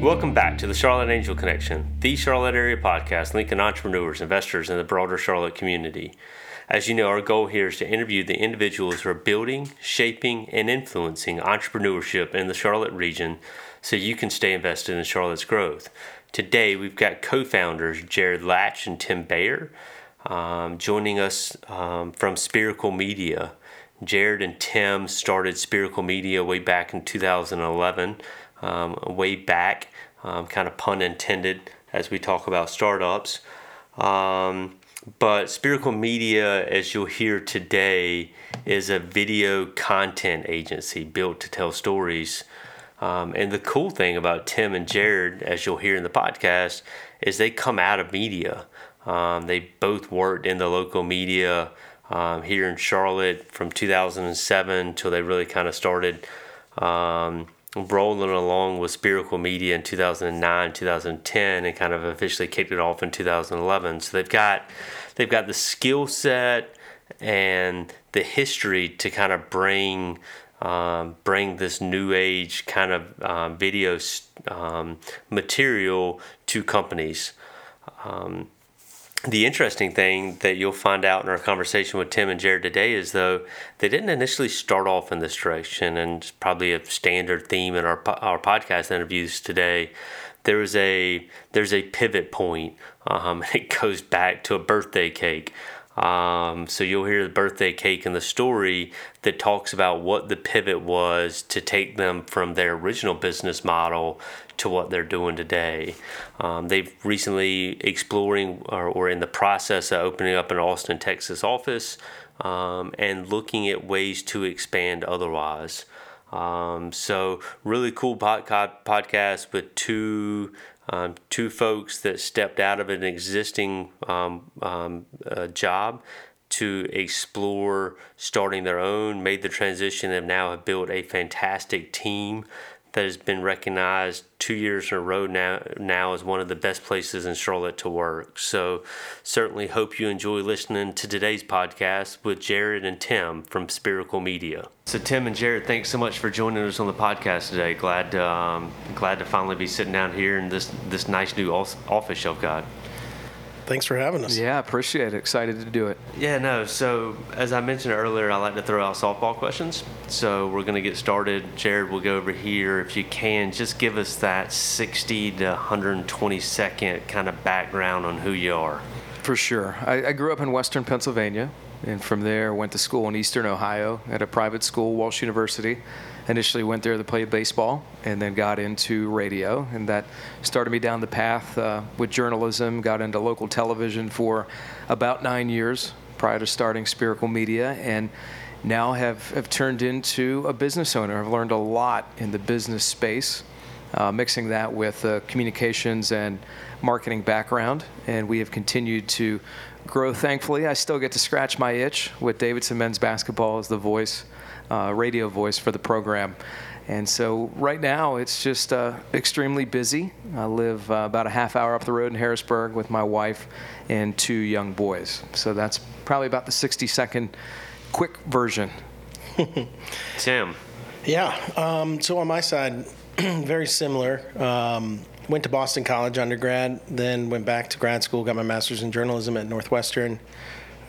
Welcome back to the Charlotte Angel Connection, the Charlotte area podcast linking entrepreneurs, investors, and the broader Charlotte community. As you know, our goal here is to interview the individuals who are building, shaping, and influencing entrepreneurship in the Charlotte region so you can stay invested in Charlotte's growth. Today, we've got co founders Jared Latch and Tim Bayer um, joining us um, from Spherical Media. Jared and Tim started Spherical Media way back in 2011, um, way back, um, kind of pun intended as we talk about startups. Um, but Spherical Media, as you'll hear today, is a video content agency built to tell stories. Um, and the cool thing about Tim and Jared, as you'll hear in the podcast, is they come out of media. Um, they both worked in the local media um, here in Charlotte from 2007 until they really kind of started um, rolling along with Spherical Media in 2009, 2010, and kind of officially kicked it off in 2011. So they've got they've got the skill set and the history to kind of bring um, bring this new age kind of um, video um, material to companies. Um, the interesting thing that you'll find out in our conversation with Tim and Jared today is though they didn't initially start off in this direction, and it's probably a standard theme in our our podcast interviews today. There's a there's a pivot point. Um, it goes back to a birthday cake. Um, so you'll hear the birthday cake in the story that talks about what the pivot was to take them from their original business model to what they're doing today. Um, they've recently exploring or, or, in the process of opening up an Austin, Texas office um, and looking at ways to expand otherwise. Um, so really cool podcast with two um, two folks that stepped out of an existing um, um, uh, job to explore starting their own, made the transition, and now have built a fantastic team that has been recognized two years in a row now now as one of the best places in Charlotte to work. So certainly hope you enjoy listening to today's podcast with Jared and Tim from Spherical Media. So Tim and Jared, thanks so much for joining us on the podcast today. Glad um, glad to finally be sitting down here in this this nice new office you've got. Thanks for having us. Yeah, appreciate it. Excited to do it. Yeah, no. So, as I mentioned earlier, I like to throw out softball questions. So, we're going to get started. Jared we'll go over here. If you can, just give us that 60 to 120 second kind of background on who you are. For sure. I, I grew up in Western Pennsylvania, and from there went to school in Eastern Ohio at a private school, Walsh University initially went there to play baseball and then got into radio. And that started me down the path uh, with journalism got into local television for about nine years prior to starting spherical media and now have, have turned into a business owner. I've learned a lot in the business space uh, mixing that with uh, communications and marketing background and we have continued to grow. Thankfully i still get to scratch my itch with davidson men's basketball as the voice uh, radio voice for the program. And so right now it's just uh, extremely busy. I live uh, about a half hour up the road in Harrisburg with my wife and two young boys. So that's probably about the 60 second quick version. Tim. Yeah. Um, so on my side, very similar. Um, went to Boston College undergrad, then went back to grad school, got my master's in journalism at Northwestern.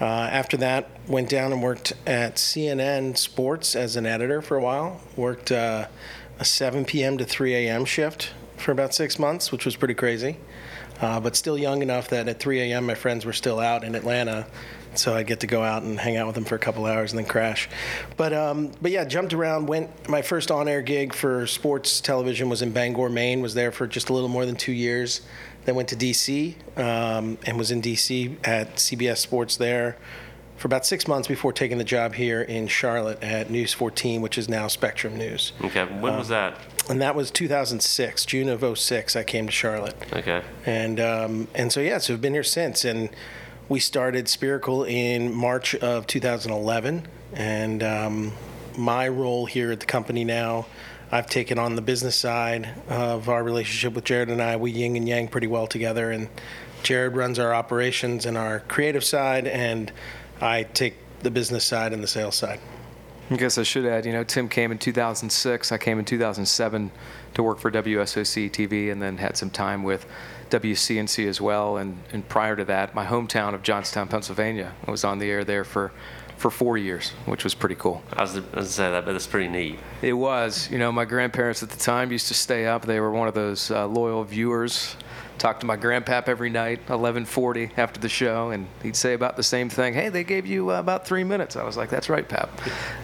Uh, after that, went down and worked at CNN Sports as an editor for a while. Worked uh, a 7 p.m. to 3 a.m. shift for about six months, which was pretty crazy. Uh, but still young enough that at 3 a.m. my friends were still out in Atlanta, so I get to go out and hang out with them for a couple hours and then crash. But um, but yeah, jumped around. Went my first on-air gig for sports television was in Bangor, Maine. Was there for just a little more than two years. Then went to DC um, and was in DC at CBS Sports there for about six months before taking the job here in Charlotte at News 14, which is now Spectrum News. Okay, when uh, was that? And that was 2006, June of 06. I came to Charlotte. Okay. And um, and so yeah, so I've been here since, and we started Spherical in March of 2011, and um, my role here at the company now I've taken on the business side of our relationship with Jared and I. We yin and yang pretty well together, and Jared runs our operations and our creative side, and I take the business side and the sales side. I guess I should add, you know, Tim came in 2006. I came in 2007 to work for WSOC TV and then had some time with WCNC as well. And, and prior to that, my hometown of Johnstown, Pennsylvania, I was on the air there for, for four years, which was pretty cool. I was, I was gonna say that, but it's pretty neat. It was. You know, my grandparents at the time used to stay up. They were one of those uh, loyal viewers. Talked to my grandpap every night, 11:40 after the show, and he'd say about the same thing. Hey, they gave you uh, about three minutes. I was like, That's right, Pap,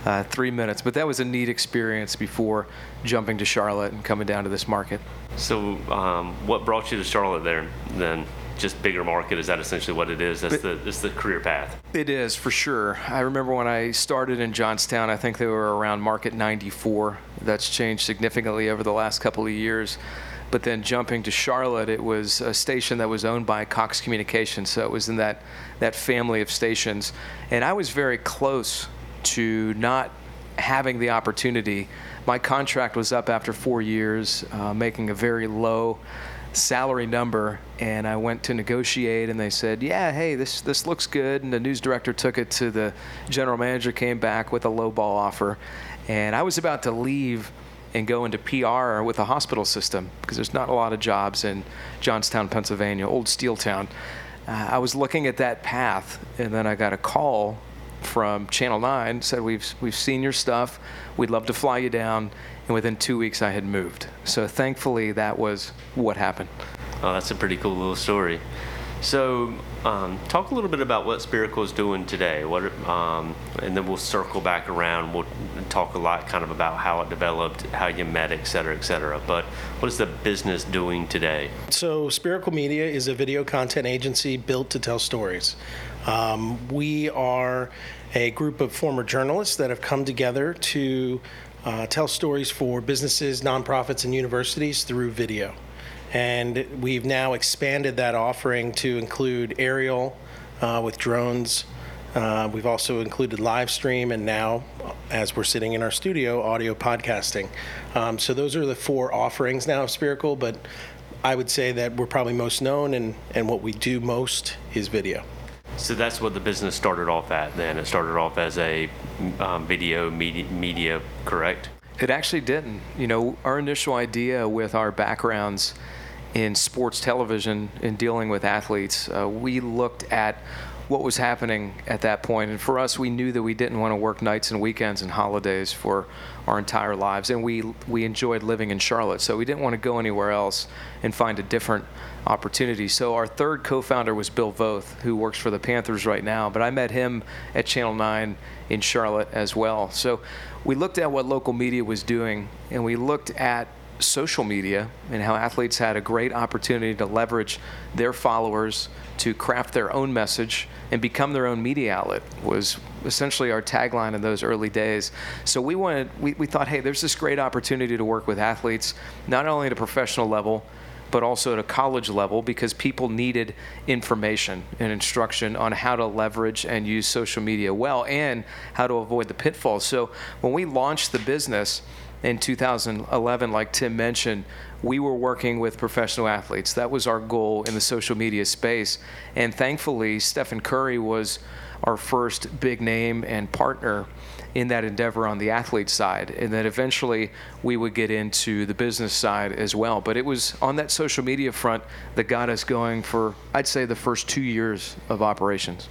uh, three minutes. But that was a neat experience before jumping to Charlotte and coming down to this market. So, um, what brought you to Charlotte there then? Just bigger market? Is that essentially what it is? That's the that's the career path. It is for sure. I remember when I started in Johnstown. I think they were around market 94. That's changed significantly over the last couple of years. But then jumping to Charlotte, it was a station that was owned by Cox Communications, so it was in that that family of stations, and I was very close to not having the opportunity. My contract was up after four years, uh, making a very low salary number and I went to negotiate and they said, "Yeah, hey, this this looks good." And the news director took it to the general manager came back with a low ball offer. And I was about to leave and go into PR with the hospital system because there's not a lot of jobs in Johnstown, Pennsylvania, old steel town. Uh, I was looking at that path and then I got a call from Channel 9 said we've we've seen your stuff. We'd love to fly you down and within two weeks I had moved. So thankfully, that was what happened. Oh, that's a pretty cool little story. So, um, talk a little bit about what Spherical is doing today. What, um, and then we'll circle back around. We'll talk a lot, kind of about how it developed, how you met, et cetera, et cetera. But what is the business doing today? So, Spherical Media is a video content agency built to tell stories. Um, we are a group of former journalists that have come together to uh, tell stories for businesses, nonprofits, and universities through video. And we've now expanded that offering to include aerial uh, with drones. Uh, we've also included live stream and now, as we're sitting in our studio, audio podcasting. Um, so those are the four offerings now of Spherical, but I would say that we're probably most known and, and what we do most is video. So that's what the business started off at then. It started off as a um, video media, media, correct? It actually didn't. You know, our initial idea with our backgrounds in sports television in dealing with athletes, uh, we looked at what was happening at that point. And for us, we knew that we didn't want to work nights and weekends and holidays for our entire lives. And we, we enjoyed living in Charlotte, so we didn't want to go anywhere else and find a different opportunity. So our third co-founder was Bill Voth, who works for the Panthers right now. But I met him at Channel 9 in Charlotte as well. So we looked at what local media was doing, and we looked at social media and how athletes had a great opportunity to leverage their followers to craft their own message and become their own media outlet was essentially our tagline in those early days. So we wanted we, we thought, hey, there's this great opportunity to work with athletes, not only at a professional level, but also at a college level because people needed information and instruction on how to leverage and use social media well and how to avoid the pitfalls. So when we launched the business, in 2011, like Tim mentioned, we were working with professional athletes. That was our goal in the social media space. And thankfully, Stephen Curry was our first big name and partner in that endeavor on the athlete side. And then eventually we would get into the business side as well. But it was on that social media front that got us going for, I'd say, the first two years of operations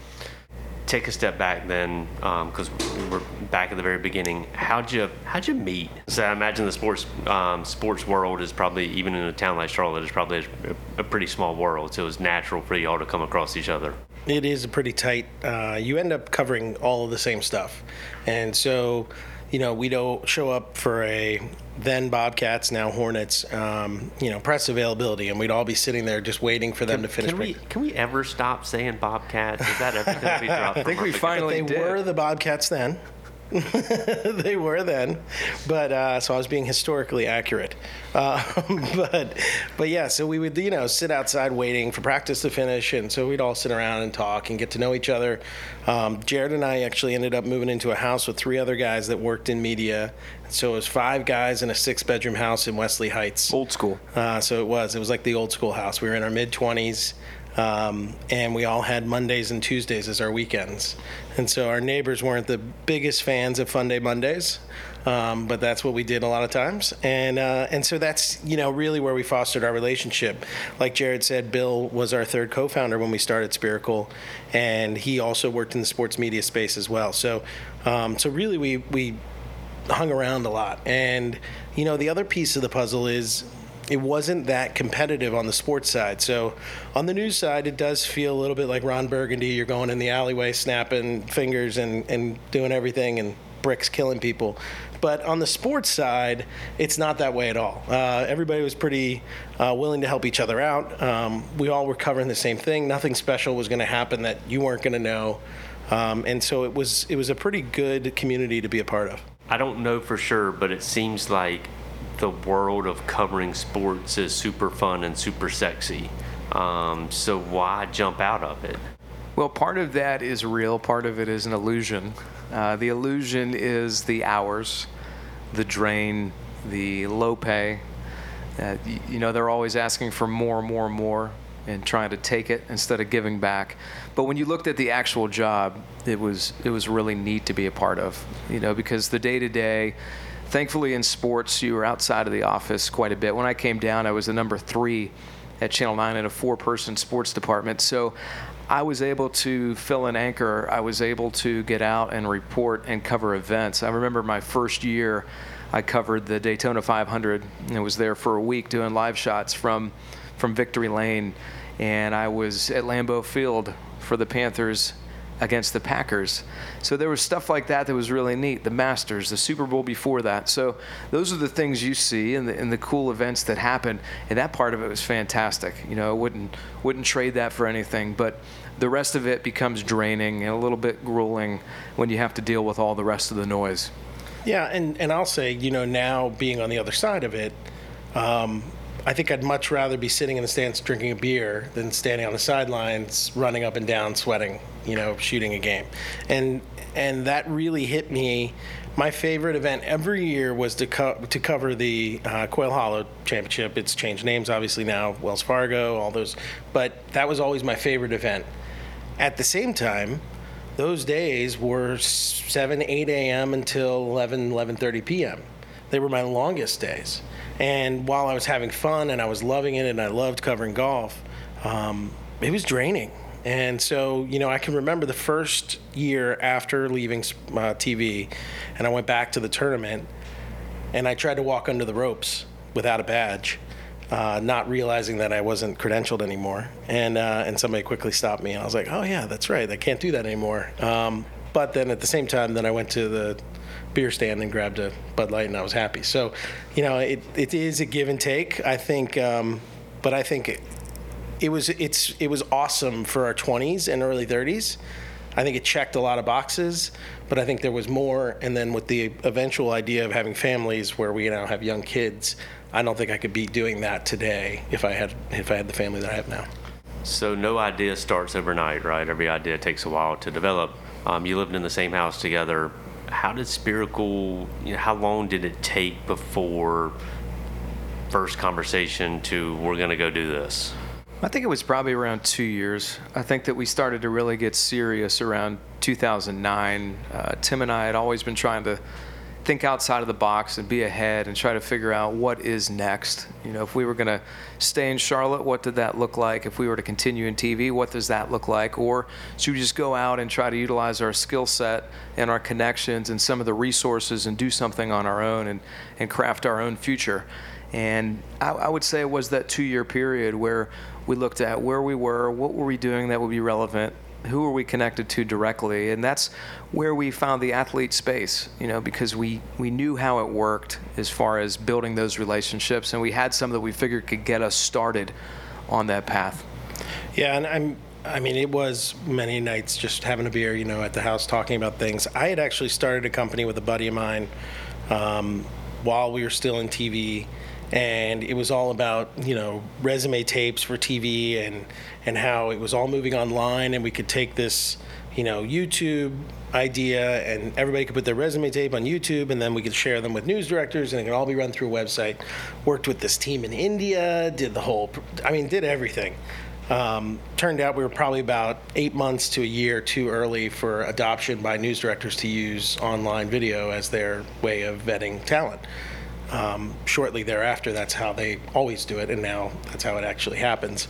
take a step back then, because um, we're back at the very beginning. How'd you how'd you meet? So I imagine the sports um, sports world is probably even in a town like Charlotte is probably a, pretty small world. So it was natural for y'all to come across each other. It is a pretty tight. Uh, you end up covering all of the same stuff, and so you know, we don't show up for a then Bobcats, now Hornets, um, you know, press availability, and we'd all be sitting there just waiting for them can, to finish. Can we, can we ever stop saying Bobcats? Is that ever going to be dropped? I think we finally did they did. were the Bobcats then. they were then, but uh, so I was being historically accurate. Uh, but but yeah, so we would you know sit outside waiting for practice to finish, and so we'd all sit around and talk and get to know each other. Um, Jared and I actually ended up moving into a house with three other guys that worked in media. So it was five guys in a six-bedroom house in Wesley Heights. Old school. Uh, so it was. It was like the old school house. We were in our mid twenties. Um, and we all had Mondays and Tuesdays as our weekends. And so our neighbors weren't the biggest fans of Fun Day Mondays, um, but that's what we did a lot of times. And uh, and so that's you know really where we fostered our relationship. Like Jared said, Bill was our third co-founder when we started Spherical, and he also worked in the sports media space as well. So um, so really we we hung around a lot. And you know the other piece of the puzzle is it wasn't that competitive on the sports side. So on the news side, it does feel a little bit like Ron Burgundy. You're going in the alleyway, snapping fingers and, and doing everything, and bricks killing people. But on the sports side, it's not that way at all. Uh, everybody was pretty uh, willing to help each other out. Um, we all were covering the same thing. Nothing special was going to happen that you weren't going to know. Um, and so it was it was a pretty good community to be a part of. I don't know for sure, but it seems like the world of covering sports is super fun and super sexy. Um, so why jump out of it? Well, part of that is real, part of it is an illusion. Uh, the illusion is the hours, the drain, the low pay. Uh, you, you know, they're always asking for more, more, more and trying to take it instead of giving back. But when you looked at the actual job, it was it was really neat to be a part of. You know, because the day to day thankfully in sports you were outside of the office quite a bit. When i came down i was the number three at channel 9 in a four person sports department. So i was able to fill an anchor. I was able to get out and report and cover events. I remember my first year i covered the daytona 500 and was there for a week doing live shots from from victory lane. And i was at lambeau field for the panthers against the Packers. So there was stuff like that that was really neat. The Masters, the Super Bowl before that. So those are the things you see and the, and the cool events that happen. And that part of it was fantastic. You know, I wouldn't wouldn't trade that for anything. But the rest of it becomes draining and a little bit grueling when you have to deal with all the rest of the noise. Yeah, and, and I'll say, you know, now being on the other side of it, um, I think I'd much rather be sitting in the stands drinking a beer than standing on the sidelines, running up and down, sweating, you know, shooting a game. And and that really hit me. My favorite event every year was to co- to cover the uh, Quail Hollow Championship. It's changed names obviously now, Wells Fargo, all those, but that was always my favorite event. At the same time, those days were 7, 8 a.m. until 11, 11:30 p.m. They were my longest days. And while I was having fun and I was loving it and I loved covering golf, um, it was draining. And so, you know, I can remember the first year after leaving uh, TV, and I went back to the tournament, and I tried to walk under the ropes without a badge, uh, not realizing that I wasn't credentialed anymore. And uh, and somebody quickly stopped me. I was like, oh yeah, that's right, I can't do that anymore. Um, but then at the same time, then I went to the beer stand and grabbed a Bud Light, and I was happy. So, you know, it, it is a give and take. I think, um, but I think it, was it's it was awesome for our 20s and early 30s. I think it checked a lot of boxes, but I think there was more. And then with the eventual idea of having families where we now have young kids, I don't think I could be doing that today if I had if I had the family that I have now. So no idea starts overnight, right? Every idea takes a while to develop. Um, you lived in the same house together how did Spherical, you know, how long did it take before first conversation to we're going to go do this? I think it was probably around two years. I think that we started to really get serious around 2009. Uh, Tim and I had always been trying to think outside of the box and be ahead and try to figure out what is next. You know, if we were going to stay in Charlotte, what did that look like? If we were to continue in TV, what does that look like? Or should we just go out and try to utilize our skill set and our connections and some of the resources and do something on our own and, and craft our own future? And I, I would say it was that two year period where we looked at where we were, what were we doing that would be relevant, who are we connected to directly and that's where we found the athlete space you know because we we knew how it worked as far as building those relationships and we had some that we figured could get us started on that path yeah and i'm I mean, it was many nights just having a beer, you know, at the house talking about things. I had actually started a company with a buddy of mine um, while we were still in TV, and it was all about you know resume tapes for TV and and how it was all moving online and we could take this you know YouTube idea and everybody could put their resume tape on YouTube and then we could share them with news directors and it could all be run through a website. Worked with this team in India, did the whole I mean did everything. Um, turned out we were probably about eight months to a year too early for adoption by news directors to use online video as their way of vetting talent. Um, shortly thereafter, that's how they always do it, and now that's how it actually happens.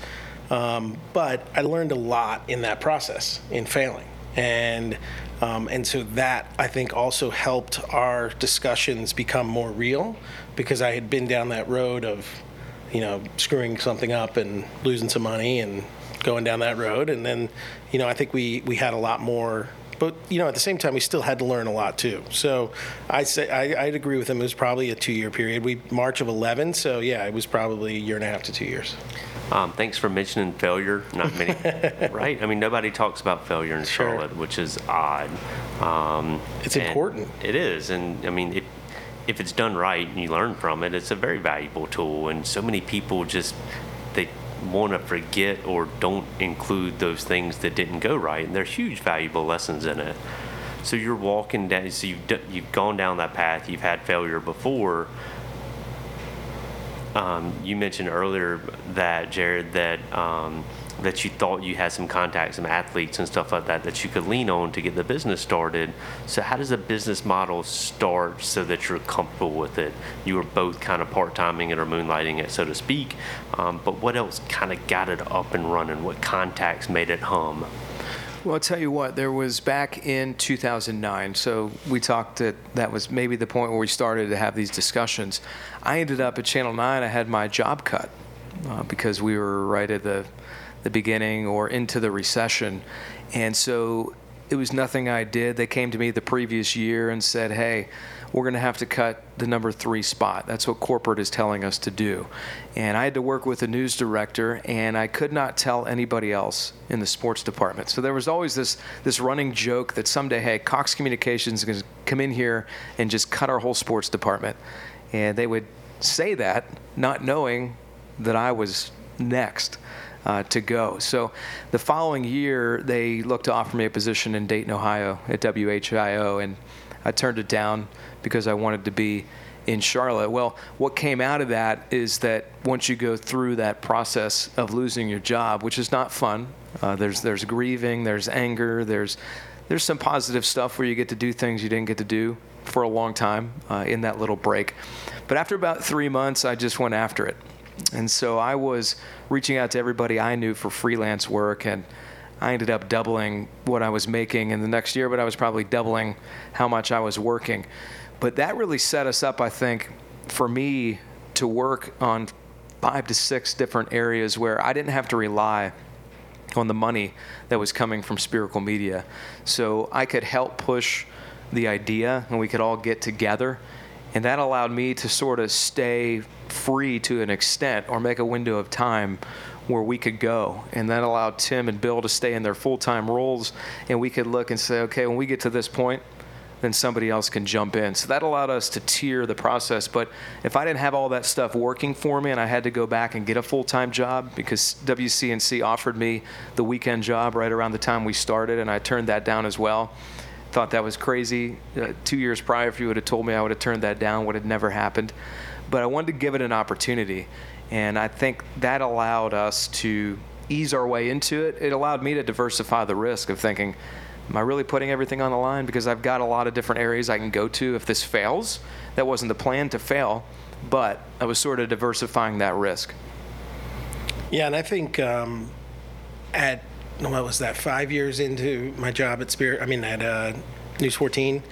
Um, but I learned a lot in that process, in failing, and um, and so that I think also helped our discussions become more real because I had been down that road of, you know, screwing something up and losing some money and going down that road, and then, you know, I think we we had a lot more but you know, at the same time, we still had to learn a lot too. So I say I, I'd agree with him. It was probably a two-year period. We March of 11, so yeah, it was probably a year and a half to two years. Um, thanks for mentioning failure. Not many, right? I mean, nobody talks about failure in Sure. Charlotte, which is odd. Um, It's important. It is, and I mean, if it's done right and you learn from it, it's a very valuable tool. And so many people just they want to forget or don't include those things that didn't go right, and there's huge valuable lessons in it. So you're walking down. So you've you've gone down that path. You've had failure before. Um, you mentioned earlier that Jared that um, that you thought you had some contacts, some athletes and stuff like that that you could lean on to get the business started. So how does a business model start so that you're comfortable with it? You were both kind of part timing it or moonlighting it, so to speak. Um, but what else kind of got it up and running? What contacts made it hum? Well, I'll tell you what, there was back in 2009, so we talked that that was maybe the point where we started to have these discussions. I ended up at Channel 9, I had my job cut uh, because we were right at the, the beginning or into the recession. And so it was nothing I did. They came to me the previous year and said, hey, we're going to have to cut the number three spot. That's what corporate is telling us to do. And I had to work with a news director, and I could not tell anybody else in the sports department. So there was always this this running joke that someday, hey, Cox Communications is going to come in here and just cut our whole sports department. And they would say that, not knowing that I was next. Uh, to go. So the following year, they looked to offer me a position in Dayton, Ohio at WHIO, and I turned it down because I wanted to be in Charlotte. Well, what came out of that is that once you go through that process of losing your job, which is not fun, uh, there's there's grieving, there's anger, there's there's some positive stuff where you get to do things you didn't get to do for a long time uh, in that little break. But after about three months, I just went after it. And so I was reaching out to everybody I knew for freelance work, and I ended up doubling what I was making in the next year, but I was probably doubling how much I was working. But that really set us up, I think, for me to work on five to six different areas where I didn't have to rely on the money that was coming from Spherical Media. So I could help push the idea, and we could all get together. And that allowed me to sort of stay free to an extent or make a window of time where we could go. And that allowed Tim and Bill to stay in their full time roles. And we could look and say, okay, when we get to this point, then somebody else can jump in. So that allowed us to tier the process. But if I didn't have all that stuff working for me and I had to go back and get a full time job because WCNC offered me the weekend job right around the time we started, and I turned that down as well. Thought that was crazy. Uh, two years prior, if you would have told me I would have turned that down, would have never happened. But I wanted to give it an opportunity. And I think that allowed us to ease our way into it. It allowed me to diversify the risk of thinking, am I really putting everything on the line? Because I've got a lot of different areas I can go to if this fails. That wasn't the plan to fail, but I was sort of diversifying that risk. Yeah, and I think um, at what was that? Five years into my job at Spirit, I mean at uh, News 14,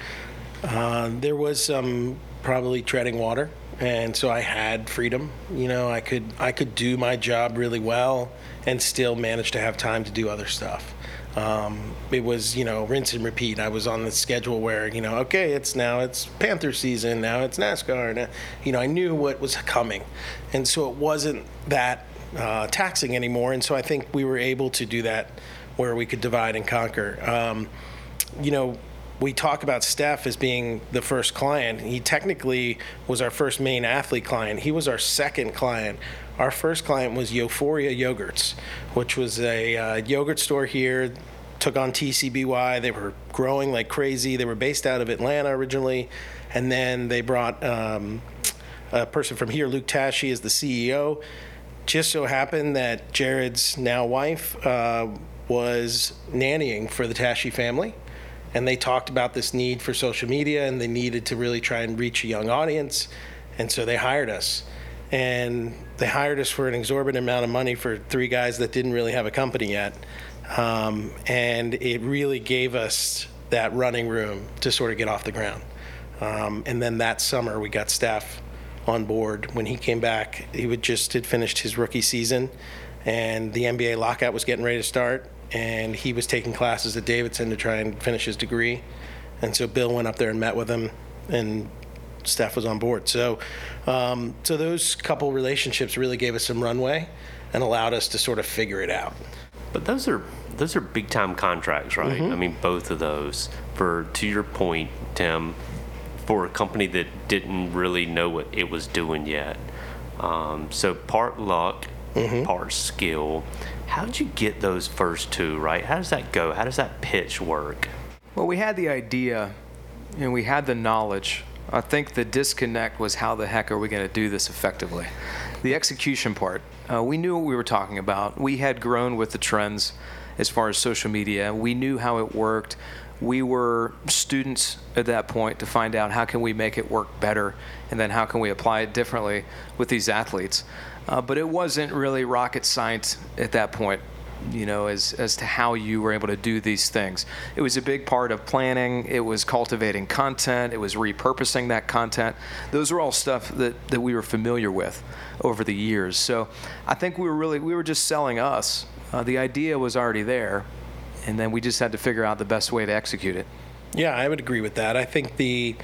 uh, there was some probably treading water, and so I had freedom. You know, I could I could do my job really well and still manage to have time to do other stuff. Um, it was you know rinse and repeat. I was on the schedule where you know okay, it's now it's Panther season, now it's NASCAR, now, you know I knew what was coming, and so it wasn't that uh, taxing anymore. And so I think we were able to do that where we could divide and conquer. Um, you know, we talk about Steph as being the first client. He technically was our first main athlete client. He was our second client. Our first client was Yoforia Yogurts, which was a uh, yogurt store here. Took on TCBY. They were growing like crazy. They were based out of Atlanta originally, and then they brought um, a person from here, Luke Tashi, as the CEO just so happened that Jared's now wife uh, was nannying for the Tashi family. And they talked about this need for social media and they needed to really try and reach a young audience. And so they hired us. And they hired us for an exorbitant amount of money for three guys that didn't really have a company yet. Um, and it really gave us that running room to sort of get off the ground. Um, and then that summer, we got Steph on board. When he came back, he would just had finished his rookie season, and the NBA lockout was getting ready to start. And he was taking classes at Davidson to try and finish his degree. And so Bill went up there and met with him, and Steph was on board. So, um, so those couple relationships really gave us some runway and allowed us to sort of figure it out. But those are those are big time contracts, right? I mean, both of those. For to your point, Tim, for a company that didn't really know what it was doing yet. Um, so part luck, part skill. How'd you get those first two, right? How does that go? How does that pitch work? Well, we had the idea and we had the knowledge. I think the disconnect was how the heck are we going to do this effectively? The execution part, uh, we knew what we were talking about. We had grown with the trends as far as social media. We knew how it worked. We were students at that point to find out how can we make it work better and then how can we apply it differently with these athletes. Uh, but it wasn't really rocket science at that point you know, as, as to how you were able to do these things. It was a big part of planning. It was cultivating content. It was repurposing that content. Those were all stuff that, that we were familiar with over the years. So I think we were really, we were just selling us. Uh, the idea was already there, and then we just had to figure out the best way to execute it. Yeah, I would agree with that. I think the,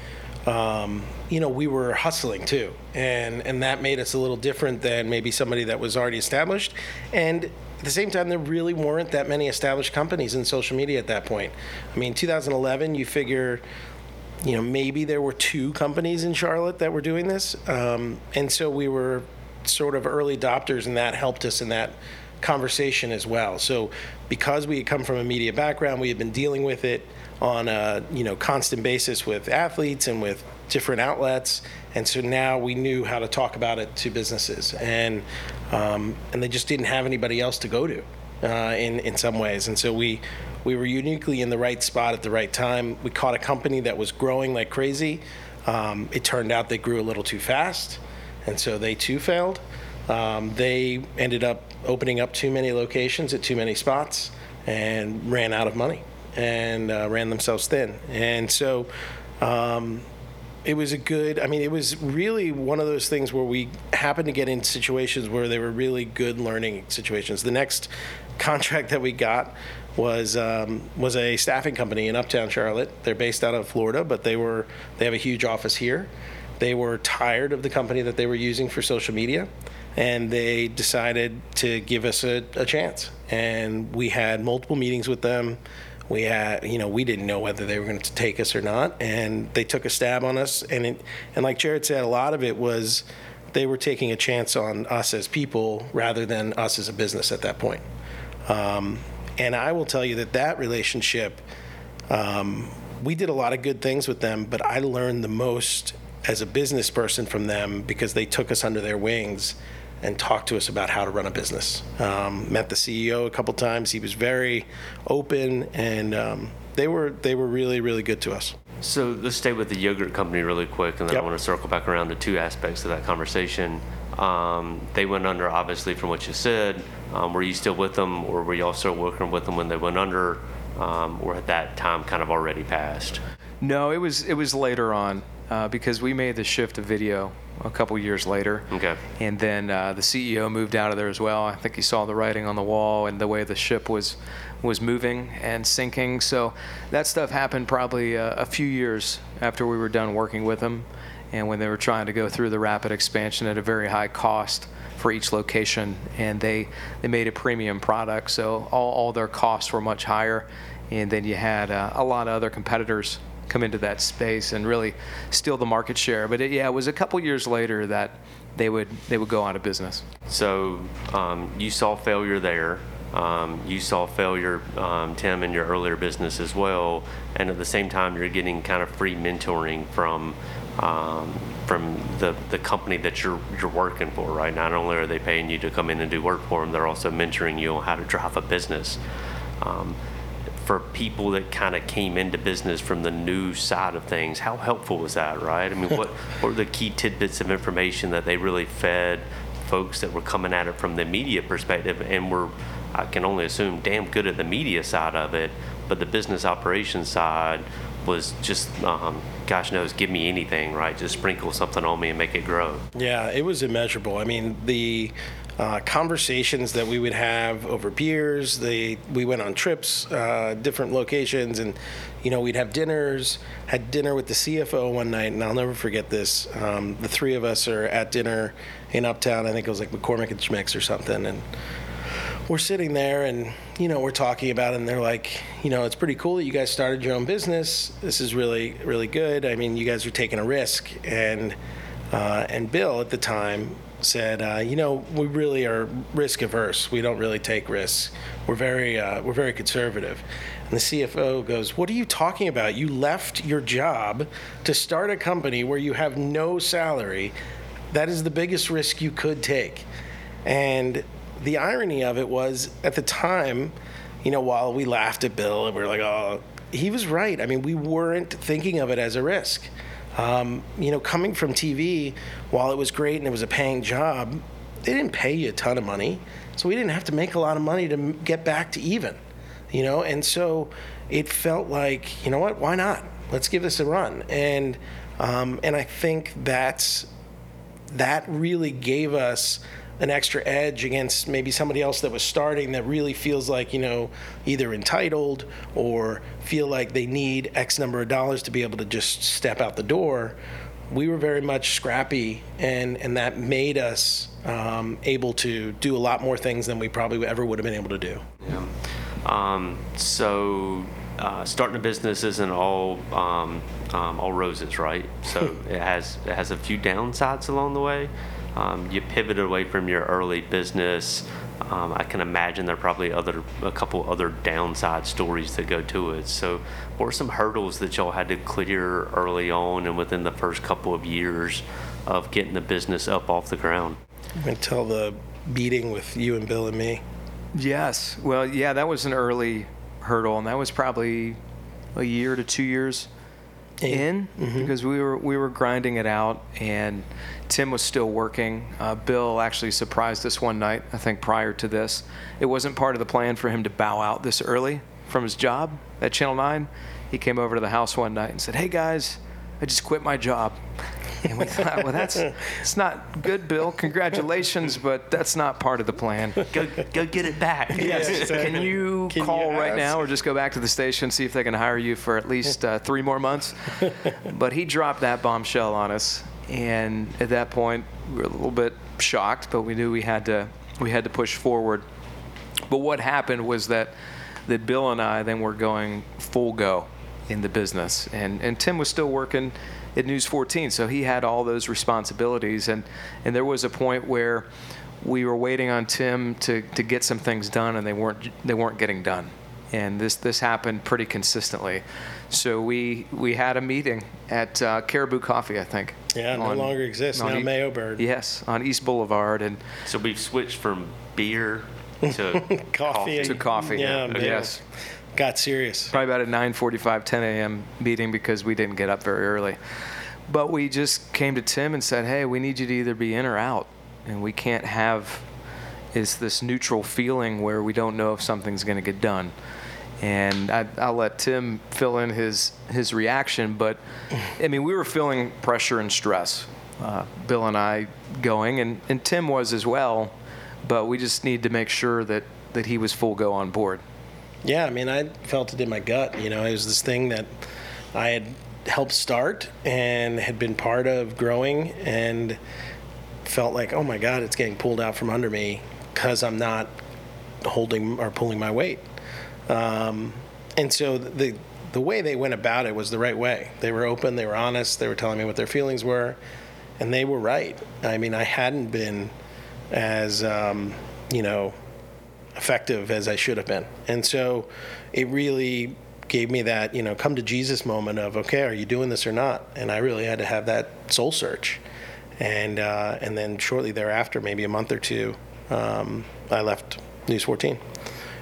um, you know, we were hustling too, and and that made us a little different than maybe somebody that was already established. And at the same time, there really weren't that many established companies in social media at that point. I mean, 2011, you figure, you know, maybe there were two companies in Charlotte that were doing this, um, and so we were sort of early adopters, and that helped us in that conversation as well. So, because we had come from a media background, we had been dealing with it on a you know constant basis with athletes and with different outlets, and so now we knew how to talk about it to businesses, and um, and they just didn't have anybody else to go to uh, in in some ways, and so we. We were uniquely in the right spot at the right time. We caught a company that was growing like crazy. Um, it turned out they grew a little too fast, and so they too failed. Um, they ended up opening up too many locations at too many spots and ran out of money and uh, ran themselves thin. And so um, it was a good, I mean, it was really one of those things where we happened to get in situations where they were really good learning situations. The next contract that we got was um, was a staffing company in Uptown Charlotte. They're based out of Florida, but they were they have a huge office here. They were tired of the company that they were using for social media, and they decided to give us a, a chance. And we had multiple meetings with them. We had, you know, we didn't know whether they were going to take us or not, and they took a stab on us. And it, and like Jared said, a lot of it was they were taking a chance on us as people rather than us as a business at that point. Um, and I will tell you that that relationship, um, we did a lot of good things with them, but I learned the most as a business person from them because they took us under their wings and talked to us about how to run a business. Um, met the CEO a couple times. He was very open, and um, they were they were really really good to us. So let's stay with the yogurt company really quick, and then Yep. I want to circle back around to two aspects of that conversation. Um, they went under, obviously, from what you said. Um, were you still with them, or were you also working with them when they went under, um, or had that time kind of already passed? No, it was it was later on uh, because we made the shift to video a couple years later. Okay. And then uh, the CEO moved out of there as well. I think he saw the writing on the wall and the way the ship was was moving and sinking. So that stuff happened probably uh, a few years after we were done working with them, and when they were trying to go through the rapid expansion at a very high cost for each location, and they they made a premium product, so all, all their costs were much higher, and then you had uh, a lot of other competitors come into that space and really steal the market share. But it, yeah, it was a couple years later that they would they would go out of business. So um, you saw failure there. Um, you saw failure, um, Tim, in your earlier business as well, and at the same time, you're getting kind of free mentoring from um, from the, the company that you're you're working for, right? Not only are they paying you to come in and do work for them, they're also mentoring you on how to drive a business. Um, for people that kind of came into business from the new side of things, how helpful was that, right? I mean, what, what were the key tidbits of information that they really fed folks that were coming at it from the media perspective and were, I can only assume, damn good at the media side of it, but the business operations side was just, um, gosh knows, give me anything, right? Just sprinkle something on me and make it grow. Yeah, it was immeasurable. I mean, the uh, conversations that we would have over beers, the we went on trips, uh, different locations, and you know we'd have dinners. Had dinner with the CFO one night, and I'll never forget this. Um, the three of us are at dinner in Uptown. I think it was like McCormick and Schmick's or something, and we're sitting there and you know we're talking about it and they're like you know it's pretty cool that you guys started your own business this is really really good i mean you guys are taking a risk and uh, and bill at the time said uh, you know we really are risk averse we don't really take risks. We're very uh, we're very conservative. And the cfo goes what are you talking about? You left your job to start a company where you have no salary. That is the biggest risk you could take. And the irony of it was at the time, you know, while we laughed at Bill and we were like, oh, he was right. I mean, we weren't thinking of it as a risk. Um, you know, coming from TV, while it was great and it was a paying job, they didn't pay you a ton of money. So we didn't have to make a lot of money to get back to even, you know? And so it felt like, you know what, why not? Let's give this a run. And, um, and I think that's, that really gave us an extra edge against maybe somebody else that was starting that really feels like, you know, either entitled or feel like they need X number of dollars to be able to just step out the door. We were very much scrappy, and, and that made us um, able to do a lot more things than we probably ever would have been able to do. Yeah. Um, so uh, starting a business isn't all um, um, all roses, right? So it has it has a few downsides along the way. Um, you pivoted away from your early business. Um, I can imagine there are probably other a couple other downside stories that go to it. So, what are some hurdles that y'all had to clear early on and within the first couple of years of getting the business up off the ground? Until the meeting with you and Bill and me. Yes. Well, yeah, that was an early hurdle, and that was probably a year to two years in mm-hmm. because we were we were grinding it out, and Tim was still working. Uh, Bill actually surprised us one night. I think prior to this, it wasn't part of the plan for him to bow out this early from his job at Channel Nine. He came over to the house one night and said, "Hey guys, I just quit my job." And we thought, well, that's it's not good, Bill. Congratulations, but that's not part of the plan. Go, go get it back. Yes. Can you can call you right now, or just go back to the station see if they can hire you for at least uh, three more months? but he dropped that bombshell on us, and at that point, we were a little bit shocked, but we knew we had to we had to push forward. But what happened was that that Bill and I then were going full go in the business, and and Tim was still working at News 14, so he had all those responsibilities, and and there was a point where we were waiting on Tim to, to get some things done, and they weren't they weren't getting done, and this this happened pretty consistently. So we we had a meeting at uh, Caribou Coffee, I think. Yeah, no longer exists now. E- Mayo Bird. Yes, on East Boulevard, and so we've switched from beer to coffee to coffee. Yeah, yeah. yes got serious. Probably about a 9:45, 10 a.m. meeting because we didn't get up very early. But we just came to Tim and said, "Hey, we need you to either be in or out, and we can't have is this neutral feeling where we don't know if something's going to get done." And I, will let Tim fill in his his reaction, but I mean, we were feeling pressure and stress. Uh, Bill and I going, and, and Tim was as well, but we just need to make sure that that he was full go on board. Yeah, I mean, I felt it in my gut. You know, it was this thing that I had helped start and had been part of growing and felt like, oh my God, it's getting pulled out from under me because I'm not holding or pulling my weight. Um, and so the the way they went about it was the right way. They were open, they were honest, they were telling me what their feelings were, and they were right. I mean, I hadn't been as um, you know effective as I should have been. And so it really gave me that, you know, come to Jesus moment of, okay, are you doing this or not? And I really had to have that soul search. And, uh, and then shortly thereafter, maybe a month or two, um, I left News 14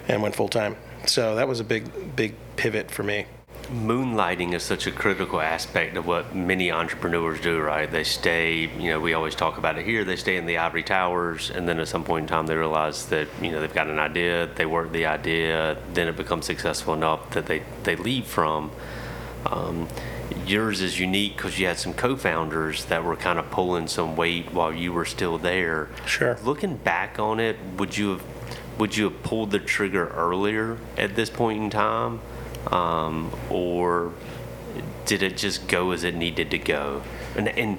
and went full time. So that was a big, big pivot for me moonlighting is such a critical aspect of what many entrepreneurs do, right? They stay, you know, we always talk about it here, they stay in the ivory towers, and then at some point in time they realize that, you know, they've got an idea, they work the idea, then it becomes successful enough that they, they leave from. Um, yours is unique because you had some co-founders that were kind of pulling some weight while you were still there. Sure. Looking back on it, would you have would you have pulled the trigger earlier at this point in time? Um, or did it just go as it needed to go? And, and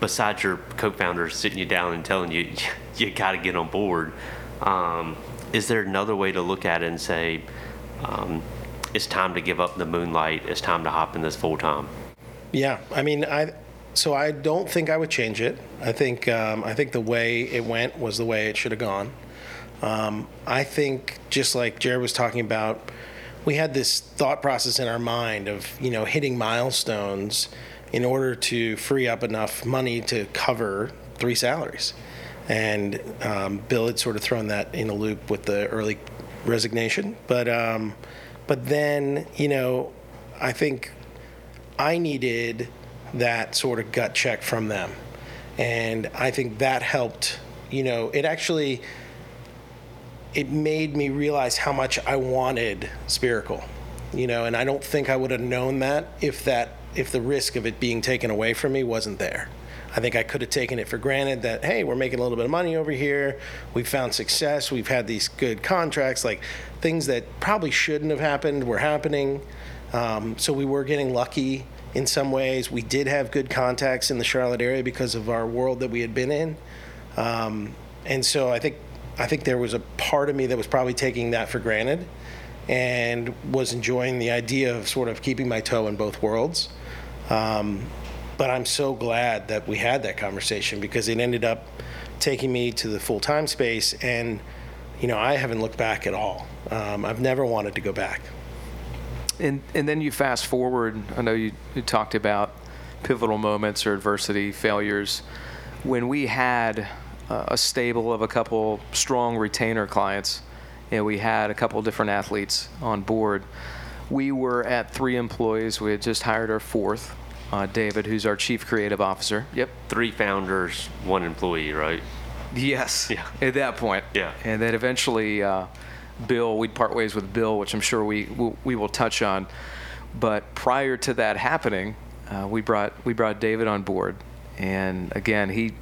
besides your co-founder sitting you down and telling you you got to get on board, um, is there another way to look at it and say um, it's time to give up the moonlight? It's time to hop in this full time. Yeah, I mean, I so I don't think I would change it. I think um, I think the way it went was the way it should have gone. Um, I think just like Jared was talking about we had this thought process in our mind of you know hitting milestones in order to free up enough money to cover three salaries. And um, Bill had sort of thrown that in a loop with the early resignation. But um, but then you know, I think I needed that sort of gut check from them, and I think that helped. You know, it actually it made me realize how much I wanted Spherical, you know, and I don't think I would have known that if that if the risk of it being taken away from me wasn't there. I think I could have taken it for granted that hey, we're making a little bit of money over here. We've found success. We've had these good contracts, like things that probably shouldn't have happened were happening. Um, so we were getting lucky in some ways. We did have good contacts in the Charlotte area because of our world that we had been in. Um, and so I think I think there was a part of me that was probably taking that for granted and was enjoying the idea of sort of keeping my toe in both worlds. Um, but I'm so glad that we had that conversation because it ended up taking me to the full time space. And, you know, I haven't looked back at all. Um, I've never wanted to go back. And, and then you fast forward, I know you, you talked about pivotal moments or adversity, failures. When we had a stable of a couple strong retainer clients, and we had a couple different athletes on board. We were at three employees. We had just hired our fourth, uh, David, who's our chief creative officer. Yep. Three founders, one employee, right? Yes. Yeah. At that point. Yeah. And then eventually, uh, Bill, we'd part ways with Bill, which I'm sure we we will touch on. But prior to that happening, uh, we brought we brought David on board, and again, he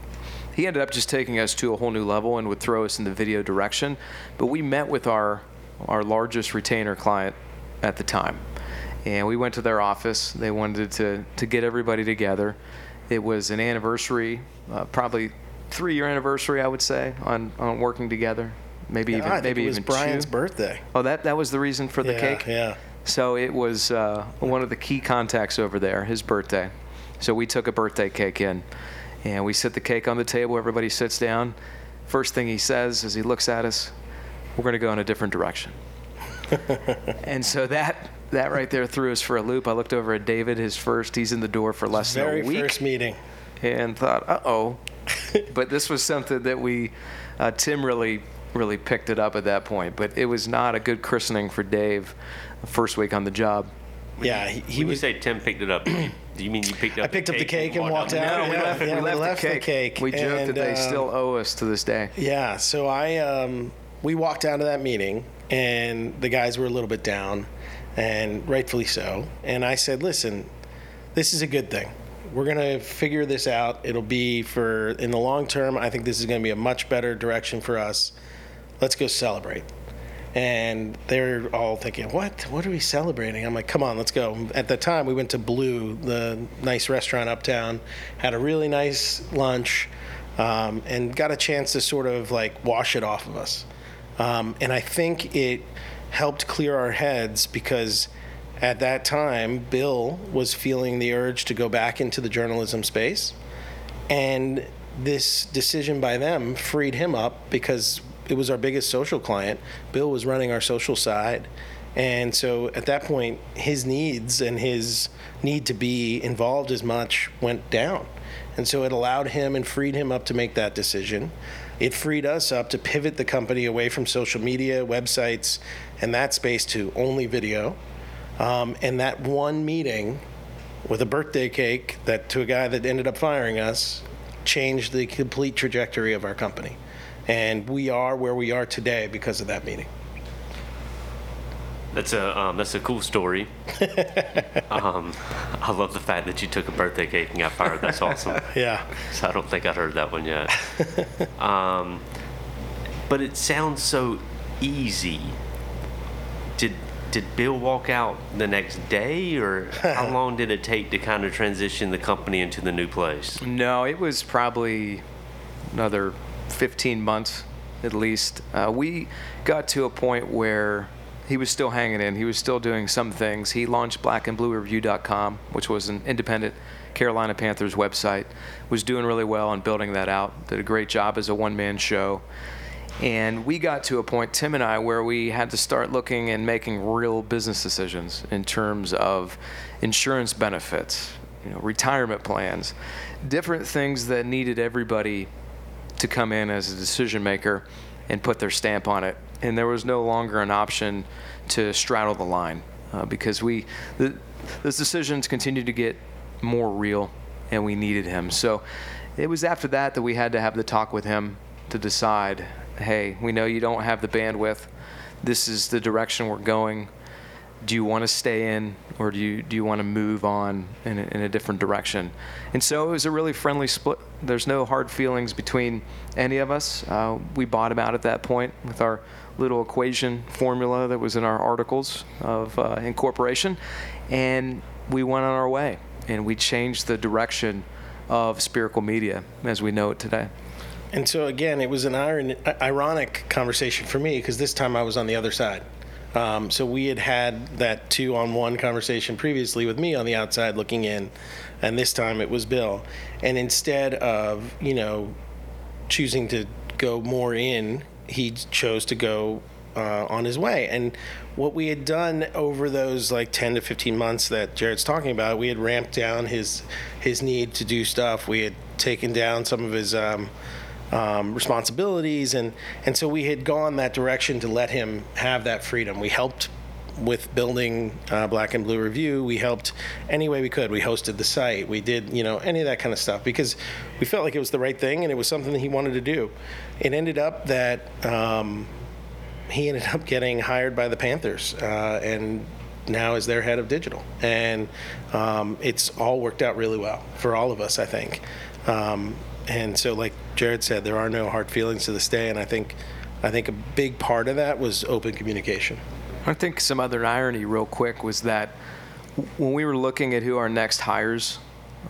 he ended up just taking us to a whole new level and would throw us in the video direction. But we met with our our largest retainer client at the time, and we went to their office. They wanted to to get everybody together. It was an anniversary, uh, probably three year anniversary, I would say, on on working together. Maybe yeah, even I maybe it was even Brian's two. birthday. Oh, that that was the reason for the yeah, cake. Yeah. So it was uh, one of the key contacts over there, his birthday. So we took a birthday cake in. And we set the cake on the table, everybody sits down. First thing he says as he looks at us, we're going to go in a different direction. and so that that right there threw us for a loop. I looked over at David, his first, he's in the door for less Very than a week. first meeting. And thought, uh oh. but this was something that we, uh, Tim really, really picked it up at that point. But it was not a good christening for Dave, first week on the job. Yeah, he, he when was. you say Tim picked it up, do you mean you picked up? I picked up the cake and walked out. No, we Yeah, left, yeah, we we left, left the, the cake. cake, We joke and, that they uh, still owe us to this day. Yeah, so I um, we walked out of that meeting, and the guys were a little bit down, and rightfully so. And I said, "Listen, this is a good thing. We're gonna figure this out. It'll be for in the long term. I think this is gonna be a much better direction for us. Let's go celebrate." And they're all thinking, "What? What are we celebrating?" I'm like, "Come on, let's go." At the time, we went to Blue, the nice restaurant uptown, had a really nice lunch um, and got a chance to sort of like wash it off of us. Um, and I think it helped clear our heads because at that time, Bill was feeling the urge to go back into the journalism space. And this decision by them freed him up because it was our biggest social client. Bill was running our social side. And so at that point, his needs and his need to be involved as much went down. And so it allowed him and freed him up to make that decision. It freed us up to pivot the company away from social media, websites, and that space to only video. Um, and that one meeting with a birthday cake that to a guy that ended up firing us changed the complete trajectory of our company. And we are where we are today because of that meeting. That's a um, that's a cool story. um, I love the fact that you took a birthday cake and got fired. That's awesome. Yeah. So I don't think I'd heard that one yet. um, but it sounds so easy. Did did Bill walk out the next day, or how long did it take to kind of transition the company into the new place? No, it was probably another 15 months at least. Uh, we got to a point where he was still hanging in. He was still doing some things. He launched blackandbluereview.com, which was an independent Carolina Panthers website. Was doing really well on building that out. Did a great job as a one-man show. And we got to a point, Tim and I, where we had to start looking and making real business decisions in terms of insurance benefits, you know, retirement plans, different things that needed everybody to come in as a decision maker and put their stamp on it. And there was no longer an option to straddle the line uh, because we, the, those decisions continued to get more real and we needed him. So it was after that that we had to have the talk with him to decide hey, we know you don't have the bandwidth. This is the direction we're going. Do you want to stay in, or do you do you want to move on in a, in a different direction? And so it was a really friendly split. There's no hard feelings between any of us. Uh, we bought him out at that point with our little equation formula that was in our articles of uh, incorporation, and we went on our way. And we changed the direction of Spherical Media as we know it today. And so again, it was an iron, ironic conversation for me because this time I was on the other side. Um, so we had had that two-on-one conversation previously with me on the outside looking in, and this time it was Bill. And instead of you know choosing to go more in, he chose to go uh, on his way. And what we had done over those like 10 to 15 months that Jared's talking about, we had ramped down his his need to do stuff. We had taken down some of his. Um, um, responsibilities, and and so we had gone that direction to let him have that freedom. We helped with building uh, Black and Blue Review. We helped any way we could. We hosted the site. We did you know any of that kind of stuff because we felt like it was the right thing and it was something that he wanted to do. It ended up that. Um, he ended up getting hired by the Panthers, uh, and now is their head of digital. And um, it's all worked out really well for all of us, I think. Um, and so, like Jared said, there are no hard feelings to this day, and I think, I think a big part of that was open communication. I think some other irony, real quick, was that when we were looking at who our next hires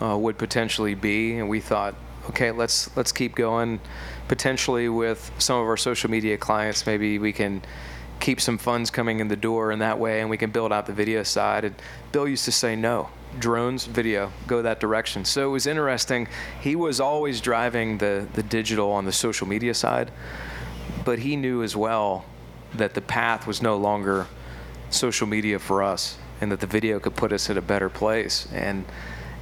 uh, would potentially be, and we thought, okay, let's let's keep going. Potentially with some of our social media clients, maybe we can keep some funds coming in the door in that way, and we can build out the video side. And Bill used to say no drones, video, go that direction. So it was interesting. He was always driving the, the digital on the social media side, but he knew as well that the path was no longer social media for us and that the video could put us in a better place. And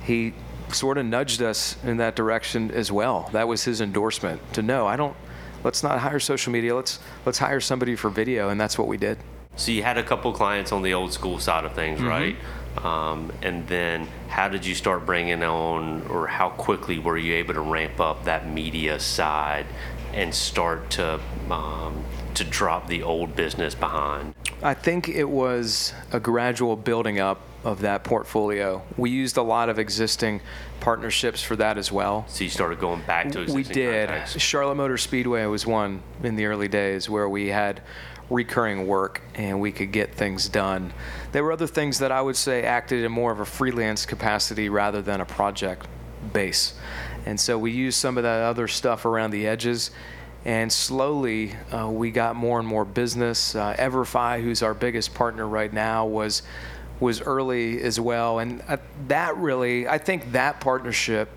he sort of nudged us in that direction as well. That was his endorsement to know, I don't, let's not hire social media, let's, let's hire somebody for video. And that's what we did. So you had a couple clients on the old school side of things, Mm-hmm. right? Um, and then how did you start bringing on, or how quickly were you able to ramp up that media side and start to um, to drop the old business behind? I think it was a gradual building up of that portfolio. We used a lot of existing partnerships for that as well. So you started going back to existing We did. contacts. Charlotte Motor Speedway was one in the early days where we had recurring work and we could get things done. There were other things that I would say acted in more of a freelance capacity rather than a project base. And so we used some of that other stuff around the edges. And slowly, uh, we got more and more business. Uh, Everfi, who's our biggest partner right now, was was early as well. And uh, that really, I think that partnership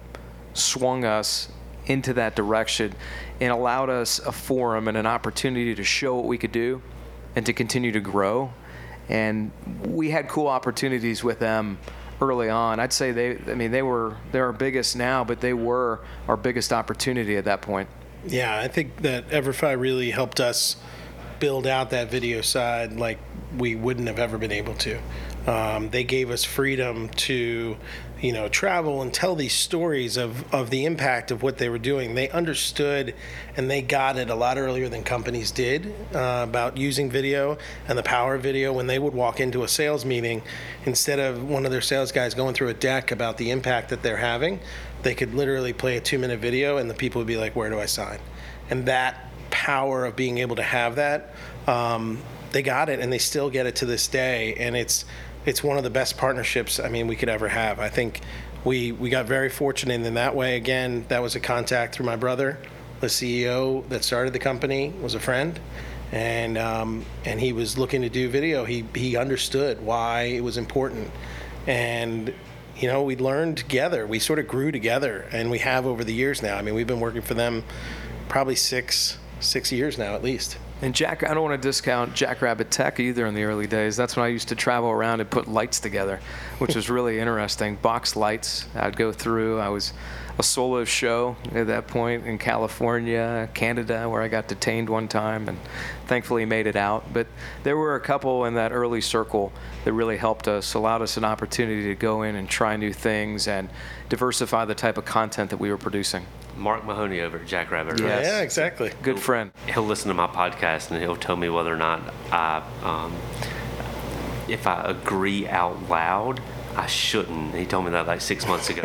swung us into that direction and allowed us a forum and an opportunity to show what we could do and to continue to grow. and we had cool opportunities with them early on. I'd say they, I mean, they were they're our biggest now, but they were our biggest opportunity at that point. Yeah, I think that Everfi really helped us build out that video side like we wouldn't have ever been able to. Um, they gave us freedom to, you know, travel and tell these stories of, of the impact of what they were doing. They understood and they got it a lot earlier than companies did uh, about using video and the power of video. When they would walk into a sales meeting, instead of one of their sales guys going through a deck about the impact that they're having, they could literally play a two minute video and the people would be like, Where do I sign? And that power of being able to have that, um, they got it and they still get it to this day. And it's, it's one of the best partnerships I mean we could ever have. I think we we got very fortunate in that way. Again, that was a contact through my brother, the CEO that started the company was a friend, and um, and he was looking to do video. He he understood why it was important, and you know we learned together. We sort of grew together, and we have over the years now. I mean, we've been working for them probably six six years now at least. And Jack, I don't want to discount Jackrabbit Tech either in the early days. That's when I used to travel around and put lights together, which was really interesting. Box lights, I'd go through. I was a solo show at that point in California, Canada, where I got detained one time and thankfully made it out. But there were a couple in that early circle that really helped us, allowed us an opportunity to go in and try new things and diversify the type of content that we were producing. Mark Mahoney over at Jackrabbit. Yes. Yeah, exactly. Good friend. He'll listen to my podcast and he'll tell me whether or not I, um, if I agree out loud, I shouldn't. He told me that like six months ago.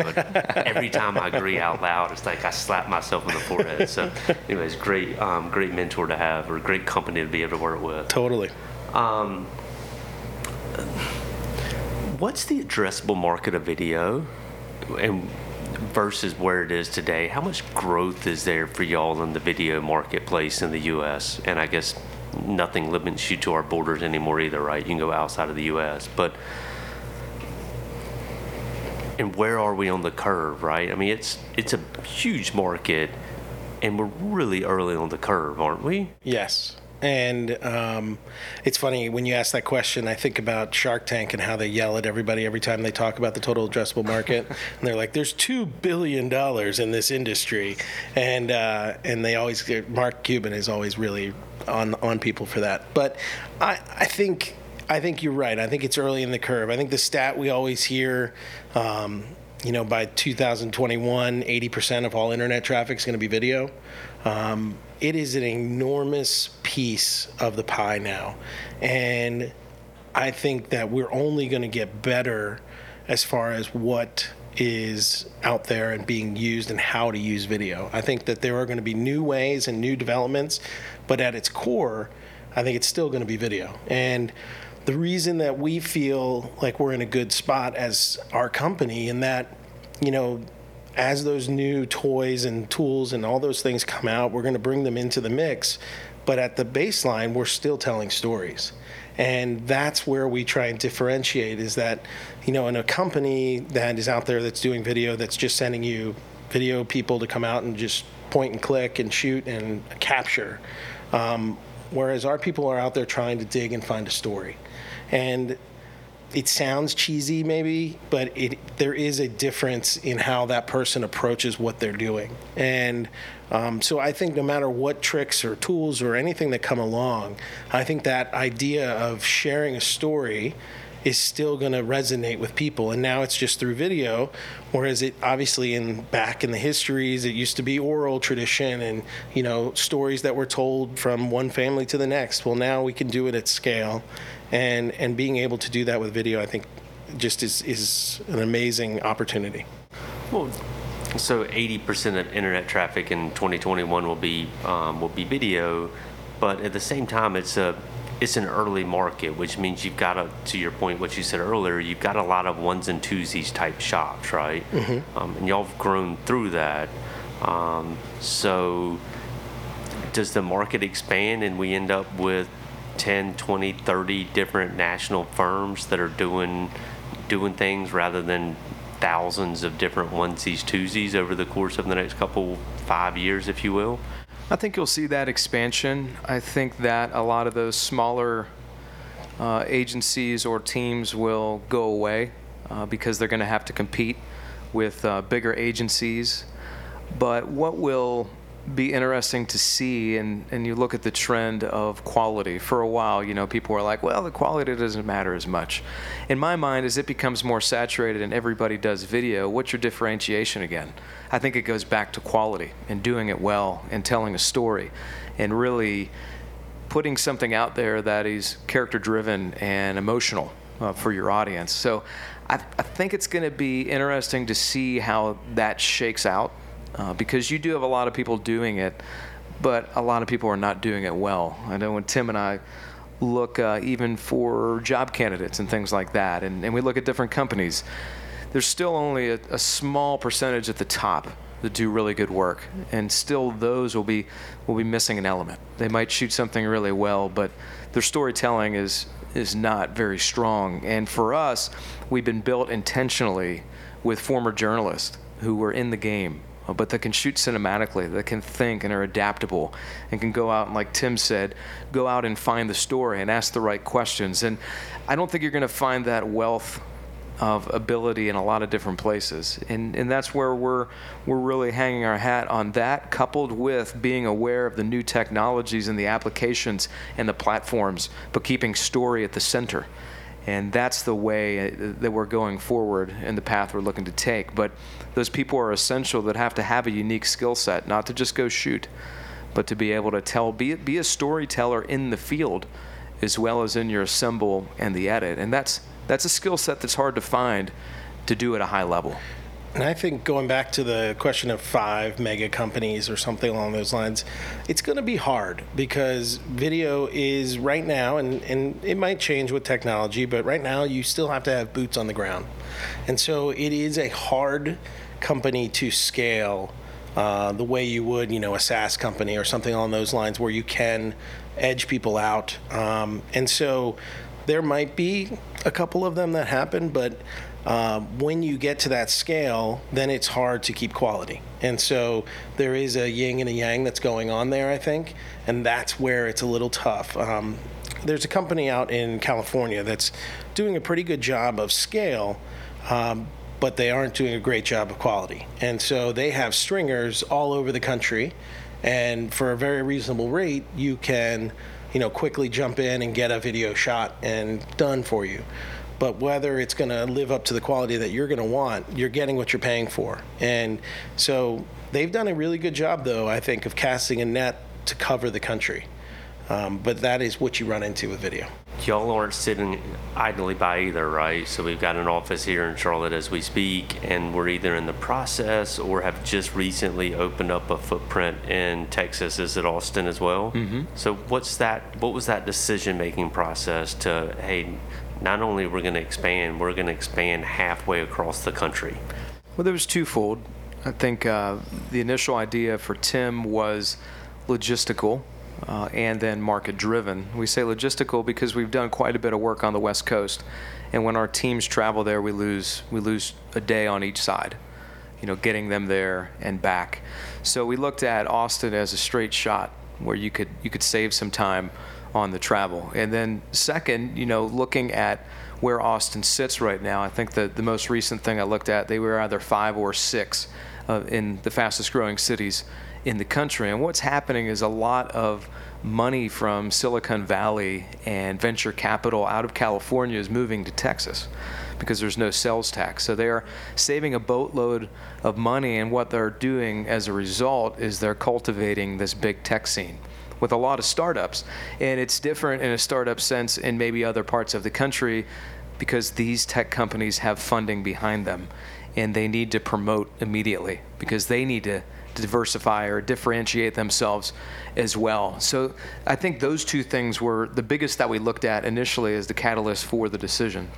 Every time I agree out loud, it's like I slap myself in the forehead. So, anyways, great, um, great mentor to have, or great company to be able to work with. Totally. Um, what's the addressable market of video, and versus where it is today? How much growth is there for y'all in the video marketplace in the U.S. And I guess nothing limits you to our borders anymore either, right? You can go outside of the U.S., but and where are we on the curve, right? I mean, it's it's a huge market, and we're really early on the curve, aren't we? Yes. And um, it's funny when you ask that question. I think about Shark Tank and how they yell at everybody every time they talk about the total addressable market, and they're like, "There's two billion dollars in this industry," and uh, and they always Mark Cuban is always really on on people for that. But I I think I think you're right. I think it's early in the curve. I think the stat we always hear. Um, you know, by 2021, 80% of all internet traffic is going to be video. Um, it is an enormous piece of the pie now. And I think that we're only going to get better as far as what is out there and being used and how to use video. I think that there are going to be new ways and new developments, but at its core, I think it's still going to be video. And the reason that we feel like we're in a good spot as our company and that you know as those new toys and tools and all those things come out we're going to bring them into the mix. But at the baseline we're still telling stories. And that's where we try and differentiate is that you know in a company that is out there that's doing video that's just sending you video people to come out and just point and click and shoot and capture um, whereas our people are out there trying to dig and find a story and it sounds cheesy maybe but it there is a difference in how that person approaches what they're doing. And um, so i think no matter what tricks or tools or anything that come along i think that idea of sharing a story is still going to resonate with people. And now it's just through video whereas it obviously in back in the histories it used to be oral tradition and you know stories that were told from one family to the next. Well now we can do it at scale and and being able to do that with video i think just is is an amazing opportunity Well, so 80% of internet traffic in 2021 will be um, will be video, but at the same time, it's a it's an early market, which means you've got to, to your point, what you said earlier, you've got a lot of ones and twosies type shops, right? Um, and y'all have grown through that. Um, so does the market expand and we end up with 10, 20, 30 different national firms that are doing doing things rather than thousands of different onesies, twosies over the course of the next couple five years, if you will? I think you'll see that expansion. I think that a lot of those smaller uh, agencies or teams will go away uh, because they're going to have to compete with uh, bigger agencies. But what will be interesting to see and, and you look at the trend of quality. For a while you know people were like well the quality doesn't matter as much. In my mind as it becomes more saturated and everybody does video what's your differentiation again? I think it goes back to quality and doing it well and telling a story and really putting something out there that is character driven and emotional uh, for your audience. So I, I think it's going to be interesting to see how that shakes out uh, because you do have a lot of people doing it, but a lot of people are not doing it well. I know when Tim and I look uh, even for job candidates and things like that, and, and we look at different companies, there's still only a, a small percentage at the top that do really good work, and still those will be will be missing an element. They might shoot something really well, but their storytelling is is not very strong. And for us, we've been built intentionally with former journalists who were in the game Uh, but that can shoot cinematically, that can think and are adaptable, and can go out and, like Tim said, go out and find the story and ask the right questions. And I don't think you're going to find that wealth of ability in a lot of different places. And, and that's where we're, we're really hanging our hat on that, coupled with being aware of the new technologies and the applications and the platforms, but keeping story at the center and that's the way uh, that we're going forward and the path we're looking to take. But those people are essential that have to have a unique skill set, not to just go shoot, but to be able to tell, be, be a storyteller in the field as well as in your assemble and the edit. And that's, that's a skill set that's hard to find to do at a high level. And I think going back to the question of five mega companies or something along those lines, it's going to be hard because video is right now, and, and it might change with technology, but right now you still have to have boots on the ground. And so it is a hard company to scale uh, the way you would, you know, a SaaS company or something along those lines where you can edge people out. Um, and so there might be a couple of them that happen, but um, when you get to that scale, then it's hard to keep quality. And so there is a yin and a yang that's going on there, I think, and that's where it's a little tough. Um, there's a company out in California that's doing a pretty good job of scale, um, but they aren't doing a great job of quality. And so they have stringers all over the country, and for a very reasonable rate, you can, you know, quickly jump in and get a video shot and done for you but whether it's going to live up to the quality that you're going to want, you're getting what you're paying for. And so they've done a really good job, though, I think, of casting a net to cover the country. Um, but that is what you run into with video. Y'all aren't sitting idly by either, right? So we've got an office here in Charlotte as we speak, and we're either in the process or have just recently opened up a footprint in Texas. Is it Austin as well? Mm-hmm. So what's that? What was that decision-making process to hey? Not only we're going to expand, we're going to expand halfway across the country. Well, there was twofold. I think uh, the initial idea for Tim was logistical uh, and then market driven. We say logistical because we've done quite a bit of work on the West Coast, and when our teams travel there, we lose we lose a day on each side. You know, getting them there and back. So we looked at Austin as a straight shot where you could you could save some time on the travel. And then second, you know, looking at where Austin sits right now, I think that the most recent thing I looked at, they were either five or six uh, in the fastest growing cities in the country. And what's happening is a lot of money from Silicon Valley and venture capital out of California is moving to Texas because there's no sales tax. So they are saving a boatload of money, and what they're doing as a result is they're cultivating this big tech scene with a lot of startups. And it's different in a startup sense in maybe other parts of the country because these tech companies have funding behind them and they need to promote immediately because they need to diversify or differentiate themselves as well. So I think those two things were the biggest that we looked at initially as the catalyst for the decision.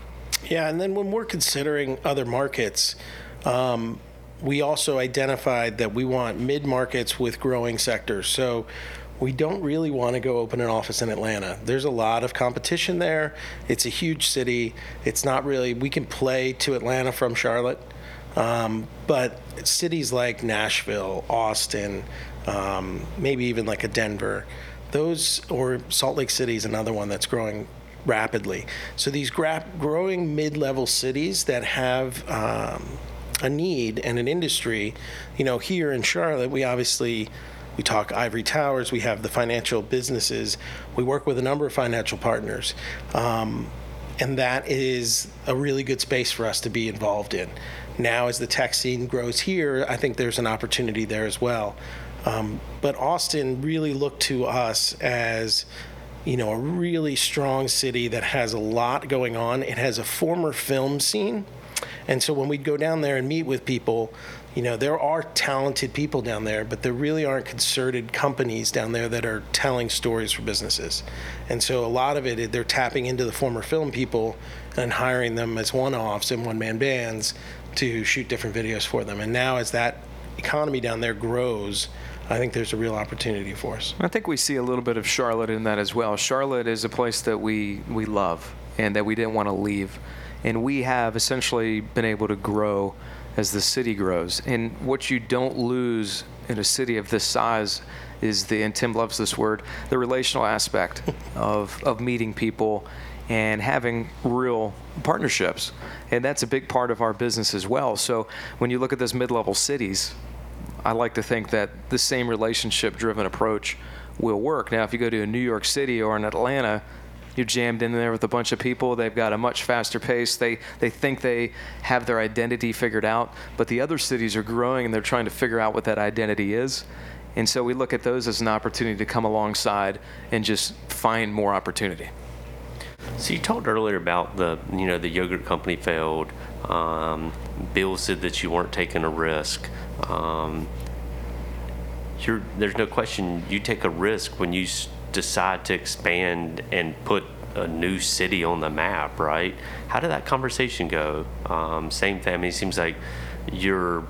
Yeah, and then when we're considering other markets, um, we also identified that we want mid markets with growing sectors. So we don't really want to go open an office in Atlanta. There's a lot of competition there. It's a huge city. It's not really, we can play to Atlanta from Charlotte, um, but cities like Nashville, Austin, um, maybe even like a Denver, those, or Salt Lake City is another one that's growing rapidly. So these gra- growing mid-level cities that have um, a need and an industry, you know, here in Charlotte, we obviously we talk ivory towers. We have the financial businesses. We work with a number of financial partners. Um, and that is a really good space for us to be involved in. Now, as the tech scene grows here, I think there's an opportunity there as well. Um, but Austin really looked to us as, you know, a really strong city that has a lot going on. It has a former film scene. And so when we'd go down there and meet with people, you know, there are talented people down there, but there really aren't concerted companies down there that are telling stories for businesses. And so a lot of it, they're tapping into the former film people and hiring them as one offs and one man bands to shoot different videos for them. And now, as that economy down there grows, I think there's a real opportunity for us. I think we see a little bit of Charlotte in that as well. Charlotte is a place that we, we love and that we didn't want to leave. And we have essentially been able to grow as the city grows. And what you don't lose in a city of this size is the, and Tim loves this word, the relational aspect of, of meeting people and having real partnerships. And that's a big part of our business as well. So when you look at those mid level cities, I like to think that the same relationship driven approach will work. Now, if you go to a New York City or an Atlanta, you're jammed in there with a bunch of people. They've got a much faster pace. They they think they have their identity figured out, but the other cities are growing and they're trying to figure out what that identity is. And so we look at those as an opportunity to come alongside and just find more opportunity. So you talked earlier about the you know the yogurt company failed. Um, Bill said that you weren't taking a risk. Um, there's no question you take a risk when you decide to expand and put a new city on the map, right? How did that conversation go? Um, same thing. I mean, it seems like your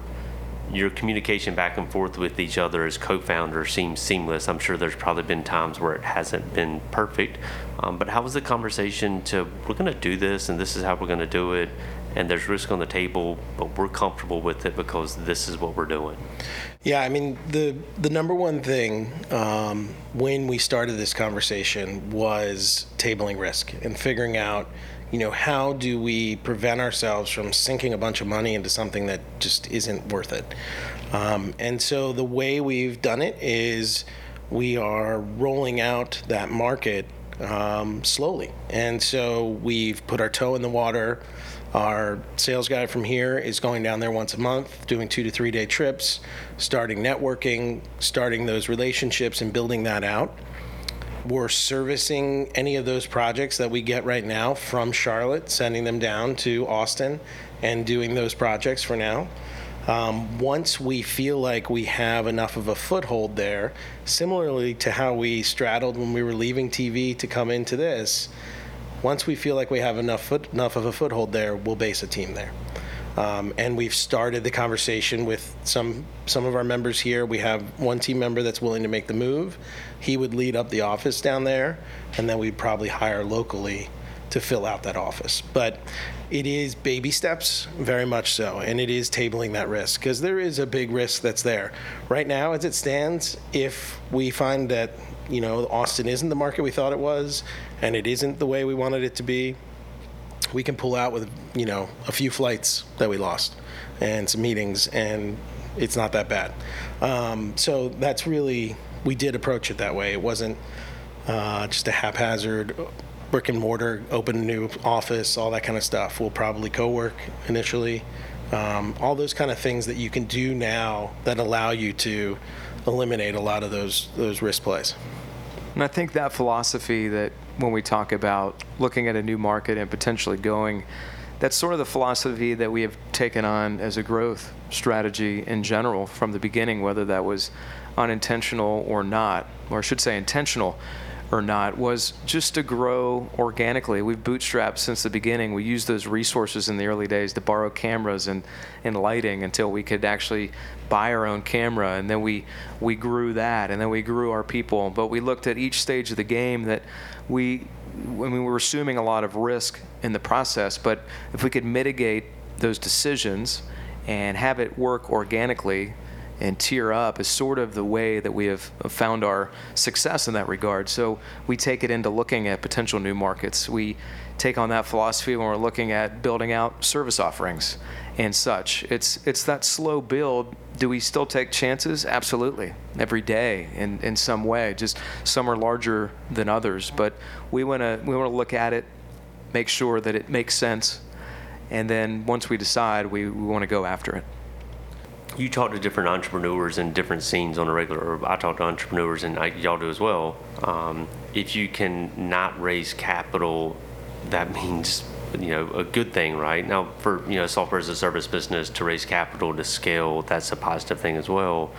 your communication back and forth with each other as co-founders seems seamless. I'm sure there's probably been times where it hasn't been perfect, um, but how was the conversation to we're going to do this and this is how we're going to do it, and there's risk on the table, but we're comfortable with it because this is what we're doing. Yeah, I mean the the number one thing um, when we started this conversation was tabling risk and figuring out, you know, how do we prevent ourselves from sinking a bunch of money into something that just isn't worth it. Um, and so the way we've done it is we are rolling out that market um, slowly, and so we've put our toe in the water our sales guy from here is going down there once a month, doing two to three day trips, starting networking, starting those relationships, and building that out. We're servicing any of those projects that we get right now from Charlotte, sending them down to Austin and doing those projects for now. Um, once we feel like we have enough of a foothold there, similarly to how we straddled when we were leaving TV to come into this, once we feel like we have enough foot, enough of a foothold there, we'll base a team there. Um, and we've started the conversation with some some of our members here. We have one team member that's willing to make the move. He would lead up the office down there, and then we'd probably hire locally to fill out that office. But it is baby steps, very much so, and it is tabling that risk because there is a big risk that's there. Right now, as it stands, if we find that you know Austin isn't the market we thought it was, and it isn't the way we wanted it to be, we can pull out with you know a few flights that we lost and some meetings, and it's not that bad. Um, so that's really we did approach it that way. It wasn't uh, just a haphazard brick and mortar, open a new office, all that kind of stuff. We'll probably co-work initially. Um, all those kind of things that you can do now that allow you to eliminate a lot of those those risk plays. And I think that philosophy that when we talk about looking at a new market and potentially going, that's sort of the philosophy that we have taken on as a growth strategy in general from the beginning, whether that was unintentional or not, or I should say intentional or not was just to grow organically. We've bootstrapped since the beginning. We used those resources in the early days to borrow cameras and, and lighting until we could actually buy our own camera. And then we, we grew that, and then we grew our people. But we looked at each stage of the game that we, when we were assuming a lot of risk in the process, but if we could mitigate those decisions and have it work organically, and tier up is sort of the way that we have found our success in that regard. So we take it into looking at potential new markets. We take on that philosophy when we're looking at building out service offerings and such. It's it's that slow build. Do we still take chances? Absolutely, every day in, in some way. Just some are larger than others, but we want to we want to look at it, make sure that it makes sense, and then once we decide, we, we want to go after it you talk to different entrepreneurs in different scenes on a regular. I talk to entrepreneurs, and I, y'all do as well. Um, if you can not raise capital, that means you know a good thing, right? Now, for you know software as a service business to raise capital to scale, that's a positive thing as well.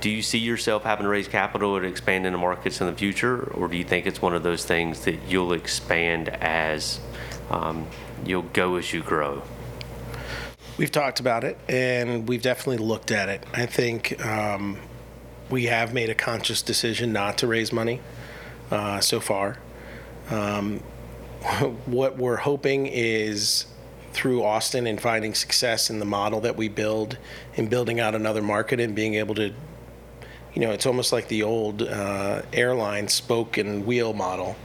Do you see yourself having to raise capital to expand into markets in the future, or do you think it's one of those things that you'll expand as um, you'll go as you grow? We've talked about it, and we've definitely looked at it. I think um, we have made a conscious decision not to raise money uh, so far. Um, what we're hoping is through Austin and finding success in the model that we build in building out another market and being able to, you know, it's almost like the old uh, airline spoke and wheel model.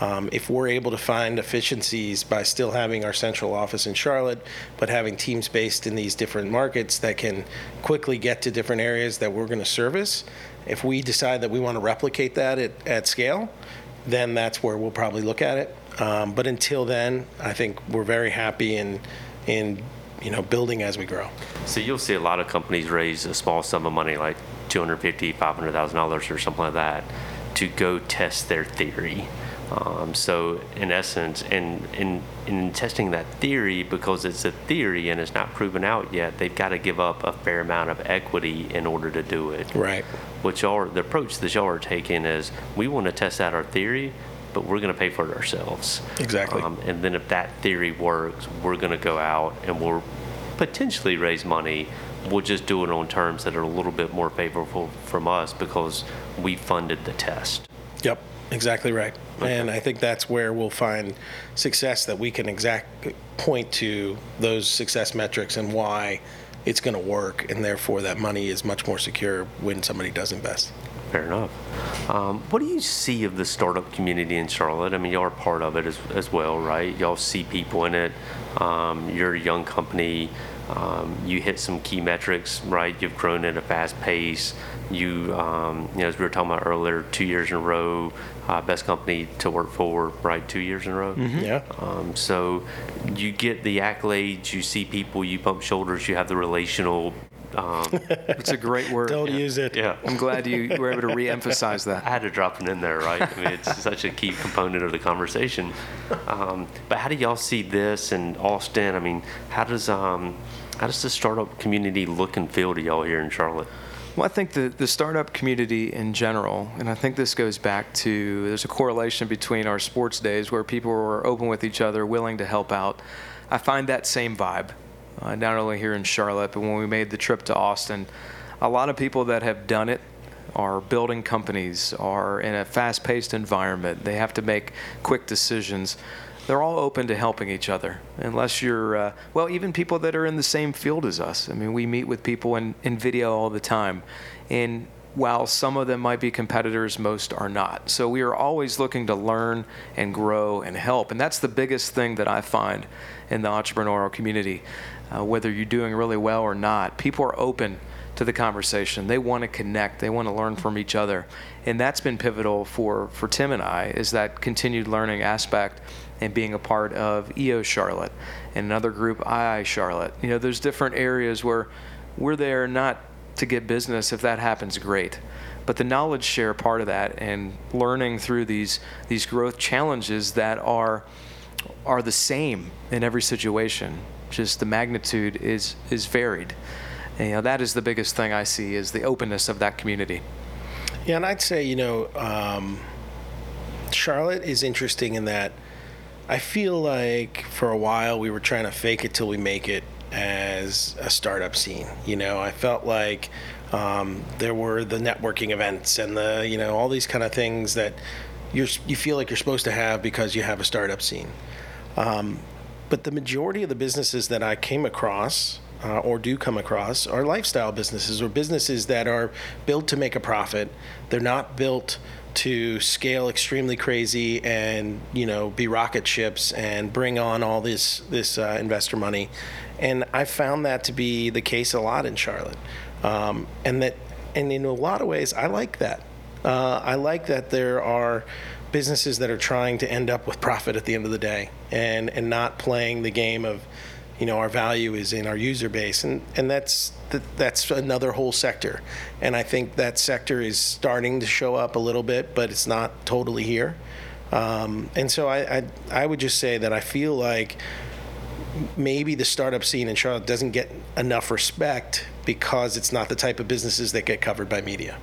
Um, if we're able to find efficiencies by still having our central office in Charlotte, but having teams based in these different markets that can quickly get to different areas that we're going to service, if we decide that we want to replicate that at, at scale, then that's where we'll probably look at it. Um, but until then, I think we're very happy in in you know building as we grow. So you'll see a lot of companies raise a small sum of money, like two hundred fifty, five hundred thousand dollars, or something like that, to go test their theory. Um, so, in essence, in, in, in testing that theory, because it's a theory and it's not proven out yet, they've got to give up a fair amount of equity in order to do it. Right. Which are the approach that y'all are taking is we want to test out our theory, but we're going to pay for it ourselves. Exactly. Um, and then if that theory works, we're going to go out and we'll potentially raise money. We'll just do it on terms that are a little bit more favorable from us because we funded the test. Yep. Exactly right. And I think that's where we'll find success that we can exact point to those success metrics and why it's going to work, and therefore that money is much more secure when somebody does invest. Fair enough. Um, what do you see of the startup community in Charlotte? I mean, y'all are part of it as, as well, right? Y'all see people in it. Um, you're a young company. Um, you hit some key metrics, right? You've grown at a fast pace. You, um, you know, as we were talking about earlier, two years in a row, uh, best company to work for, right? Two years in a row. Mm-hmm. Yeah. Um, so you get the accolades, you see people, you bump shoulders, you have the relational um, it's a great word. Don't yeah. use it. Yeah. I'm glad you were able to re-emphasize that. I had to drop it in there, right? I mean, it's such a key component of the conversation. Um, but how do y'all see this in Austin? I mean, how does um, how does the startup community look and feel to y'all here in Charlotte? Well, I think the, the startup community in general, and I think this goes back to there's a correlation between our sports days where people were open with each other, willing to help out. I find that same vibe, uh, not only here in Charlotte, but when we made the trip to Austin. A lot of people that have done it are building companies, are in a fast paced environment. They have to make quick decisions they're all open to helping each other. Unless you're, uh, well, even people that are in the same field as us. I mean, we meet with people in, in video all the time. And while some of them might be competitors, most are not. So we are always looking to learn and grow and help. And that's the biggest thing that I find in the entrepreneurial community. Uh, whether you're doing really well or not, people are open to the conversation. They want to connect. They want to learn from each other, and that's been pivotal for for Tim and I. Is that continued learning aspect and being a part of EO Charlotte and another group II Charlotte. You know, there's different areas where we're there not to get business. If that happens, great. But the knowledge share part of that and learning through these these growth challenges that are are the same in every situation. Just the magnitude is is varied. And, you know, that is the biggest thing I see is the openness of that community. Yeah, and I'd say you know, um, Charlotte is interesting in that I feel like for a while we were trying to fake it till we make it as a startup scene. You know, I felt like um, there were the networking events and the you know all these kind of things that you're you feel like you're supposed to have because you have a startup scene. Um, but the majority of the businesses that I came across uh, or do come across are lifestyle businesses or businesses that are built to make a profit. They're not built to scale extremely crazy and you know be rocket ships and bring on all this this uh, investor money. And I found that to be the case a lot in Charlotte, um, and that and in a lot of ways I like that. Uh, I like that there are businesses that are trying to end up with profit at the end of the day and and not playing the game of you know our value is in our user base and and that's that's another whole sector and i think that sector is starting to show up a little bit but it's not totally here um, and so I, I i would just say that i feel like maybe the startup scene in charlotte doesn't get enough respect because it's not the type of businesses that get covered by media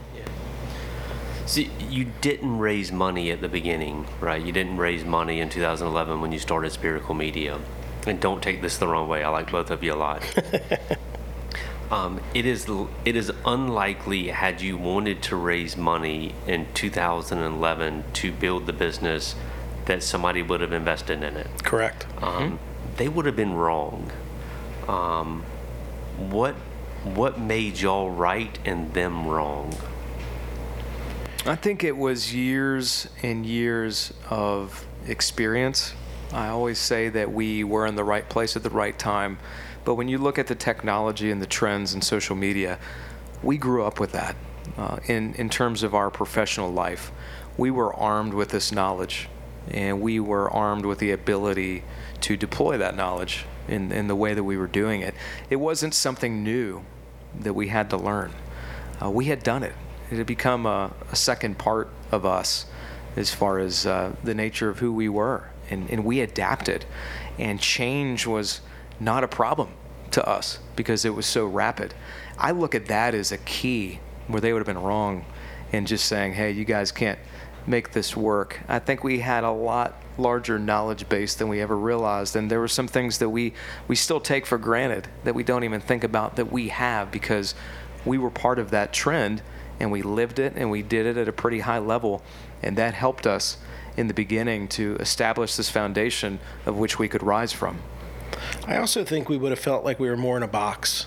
See, you didn't raise money at the beginning, right? You didn't raise money in 2011 when you started Spherical Media. And don't take this the wrong way. I like both of you a lot. um, it is it is unlikely had you wanted to raise money in 2011 to build the business that somebody would have invested in it. Correct. Um, mm-hmm. They would have been wrong. Um, what what made y'all right and them wrong? I think it was years and years of experience. I always say that we were in the right place at the right time. But when you look at the technology and the trends in social media, we grew up with that uh, in, in terms of our professional life. We were armed with this knowledge, and we were armed with the ability to deploy that knowledge in, in the way that we were doing it. It wasn't something new that we had to learn. Uh, we had done it it had become a, a second part of us as far as uh, the nature of who we were. And, and we adapted. And change was not a problem to us because it was so rapid. I look at that as a key where they would have been wrong in just saying, hey, you guys can't make this work. I think we had a lot larger knowledge base than we ever realized and there were some things that we we still take for granted that we don't even think about that we have because we were part of that trend and we lived it and we did it at a pretty high level. And that helped us in the beginning to establish this foundation of which we could rise from. I also think we would have felt like we were more in a box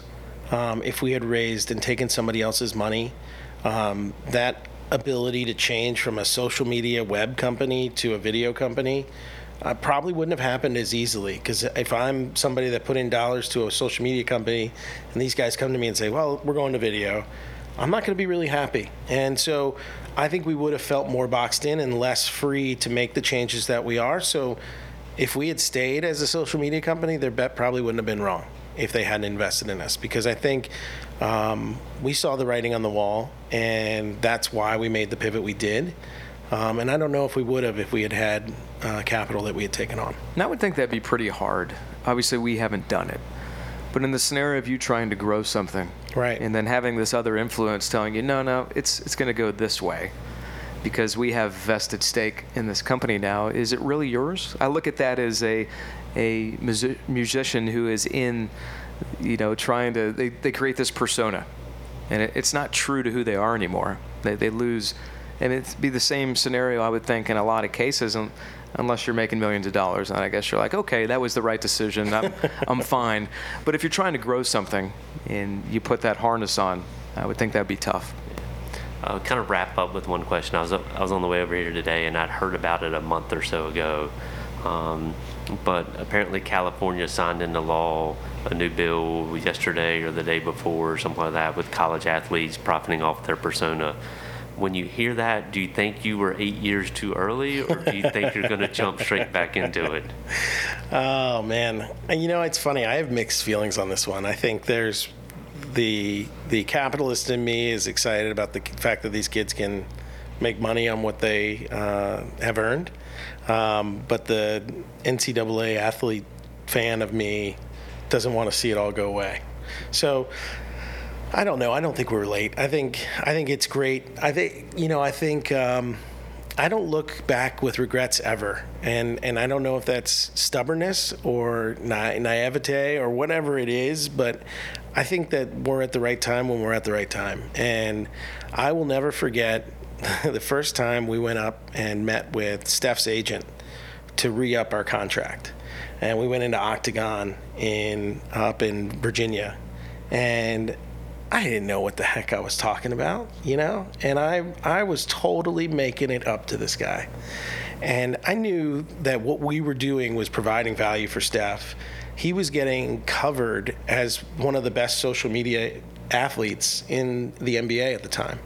um, if we had raised and taken somebody else's money. Um, that ability to change from a social media web company to a video company uh, probably wouldn't have happened as easily because if I'm somebody that put in dollars to a social media company and these guys come to me and say, well, we're going to video, I'm not going to be really happy. And so I think we would have felt more boxed in and less free to make the changes that we are. So if we had stayed as a social media company, their bet probably wouldn't have been wrong if they hadn't invested in us because I think um, we saw the writing on the wall and that's why we made the pivot we did. Um, and I don't know if we would have if we had had uh, capital that we had taken on. And I would think that'd be pretty hard. Obviously, we haven't done it. But in the scenario of you trying to grow something, right, and then having this other influence telling you, no, no, it's it's going to go this way, because we have vested stake in this company now. Is it really yours? I look at that as a a musician who is in, you know, trying to they, they create this persona, and it, it's not true to who they are anymore. They they lose. And it'd be the same scenario, I would think, in a lot of cases. And unless you're making millions of dollars. And I guess you're like, okay, that was the right decision. I'm, I'm fine. But if you're trying to grow something and you put that harness on, I would think that'd be tough. I'll kind of wrap up with one question. I was I was on the way over here today, and I'd heard about it a month or so ago. Um, but apparently, California signed into law a new bill yesterday or the day before, or something like that, with college athletes profiting off their persona when you hear that, do you think you were eight years too early, or do you think you're going to jump straight back into it? Oh man, and you know it's funny. I have mixed feelings on this one. I think there's the the capitalist in me is excited about the fact that these kids can make money on what they uh, have earned, um, but the NCAA athlete fan of me doesn't want to see it all go away. So I don't know. I don't think we're late. I think I think it's great. I think you know. I think um, I don't look back with regrets ever, and and I don't know if that's stubbornness or na- naivete or whatever it is, but I think that we're at the right time when we're at the right time, and I will never forget the first time we went up and met with Steph's agent to re up our contract. and we went into Octagon in up in Virginia, and I didn't know what the heck I was talking about, you know, and I I was totally making it up to this guy, and I knew that what we were doing was providing value for Steph. He was getting covered as one of the best social media athletes in the NBA at the time.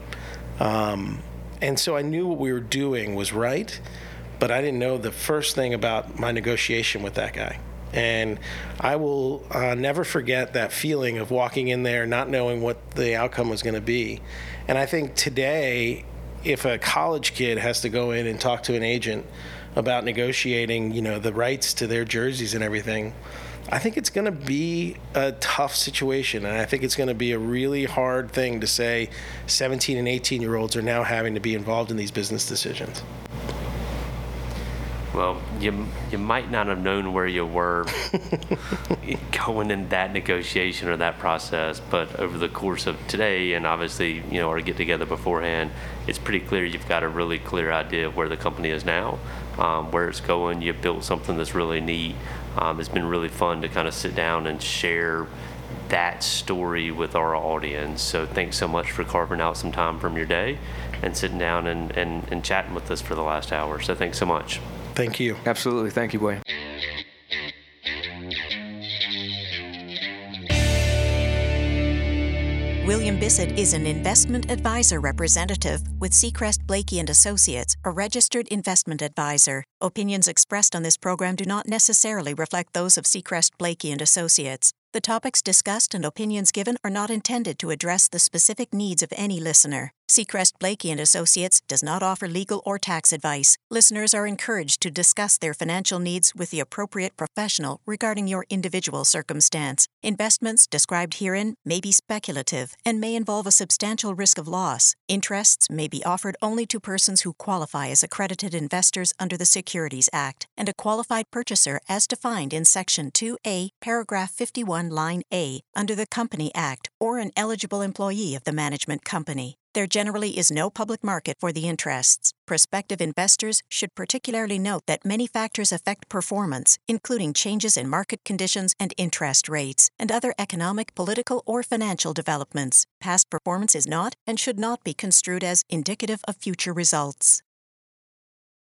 Um, and so I knew what we were doing was right, but I didn't know the first thing about my negotiation with that guy. And I will uh, never forget that feeling of walking in there not knowing what the outcome was going to be. And I think today, if a college kid has to go in and talk to an agent about negotiating, you know, the rights to their jerseys and everything, I think it's going to be a tough situation. And I think it's going to be a really hard thing to say 17 and 18 year olds are now having to be involved in these business decisions. Well, you you might not have known where you were going in that negotiation or that process, but over the course of today, and obviously, you know, our get together beforehand, it's pretty clear you've got a really clear idea of where the company is now, um, where it's going. You've built something that's really neat. Um, it's been really fun to kind of sit down and share that story with our audience. So thanks so much for carving out some time from your day and sitting down and, and, and chatting with us for the last hour. So thanks so much. Thank you. Absolutely. Thank you, Wayne. William Bissett is an investment advisor representative with Seacrest Blakey and Associates, a registered investment advisor. Opinions expressed on this program do not necessarily reflect those of Seacrest Blakey and Associates. The topics discussed and opinions given are not intended to address the specific needs of any listener. Seacrest Blakey and Associates does not offer legal or tax advice. Listeners are encouraged to discuss their financial needs with the appropriate professional regarding your individual circumstance. Investments described herein may be speculative and may involve a substantial risk of loss. Interests may be offered only to persons who qualify as accredited investors under the Securities Act and a qualified purchaser as defined in Section 2A, paragraph 51, line A under the Company Act or an eligible employee of the management company. There generally is no public market for the interests. Prospective investors should particularly note that many factors affect performance, including changes in market conditions and interest rates, and other economic, political, or financial developments. Past performance is not and should not be construed as indicative of future results.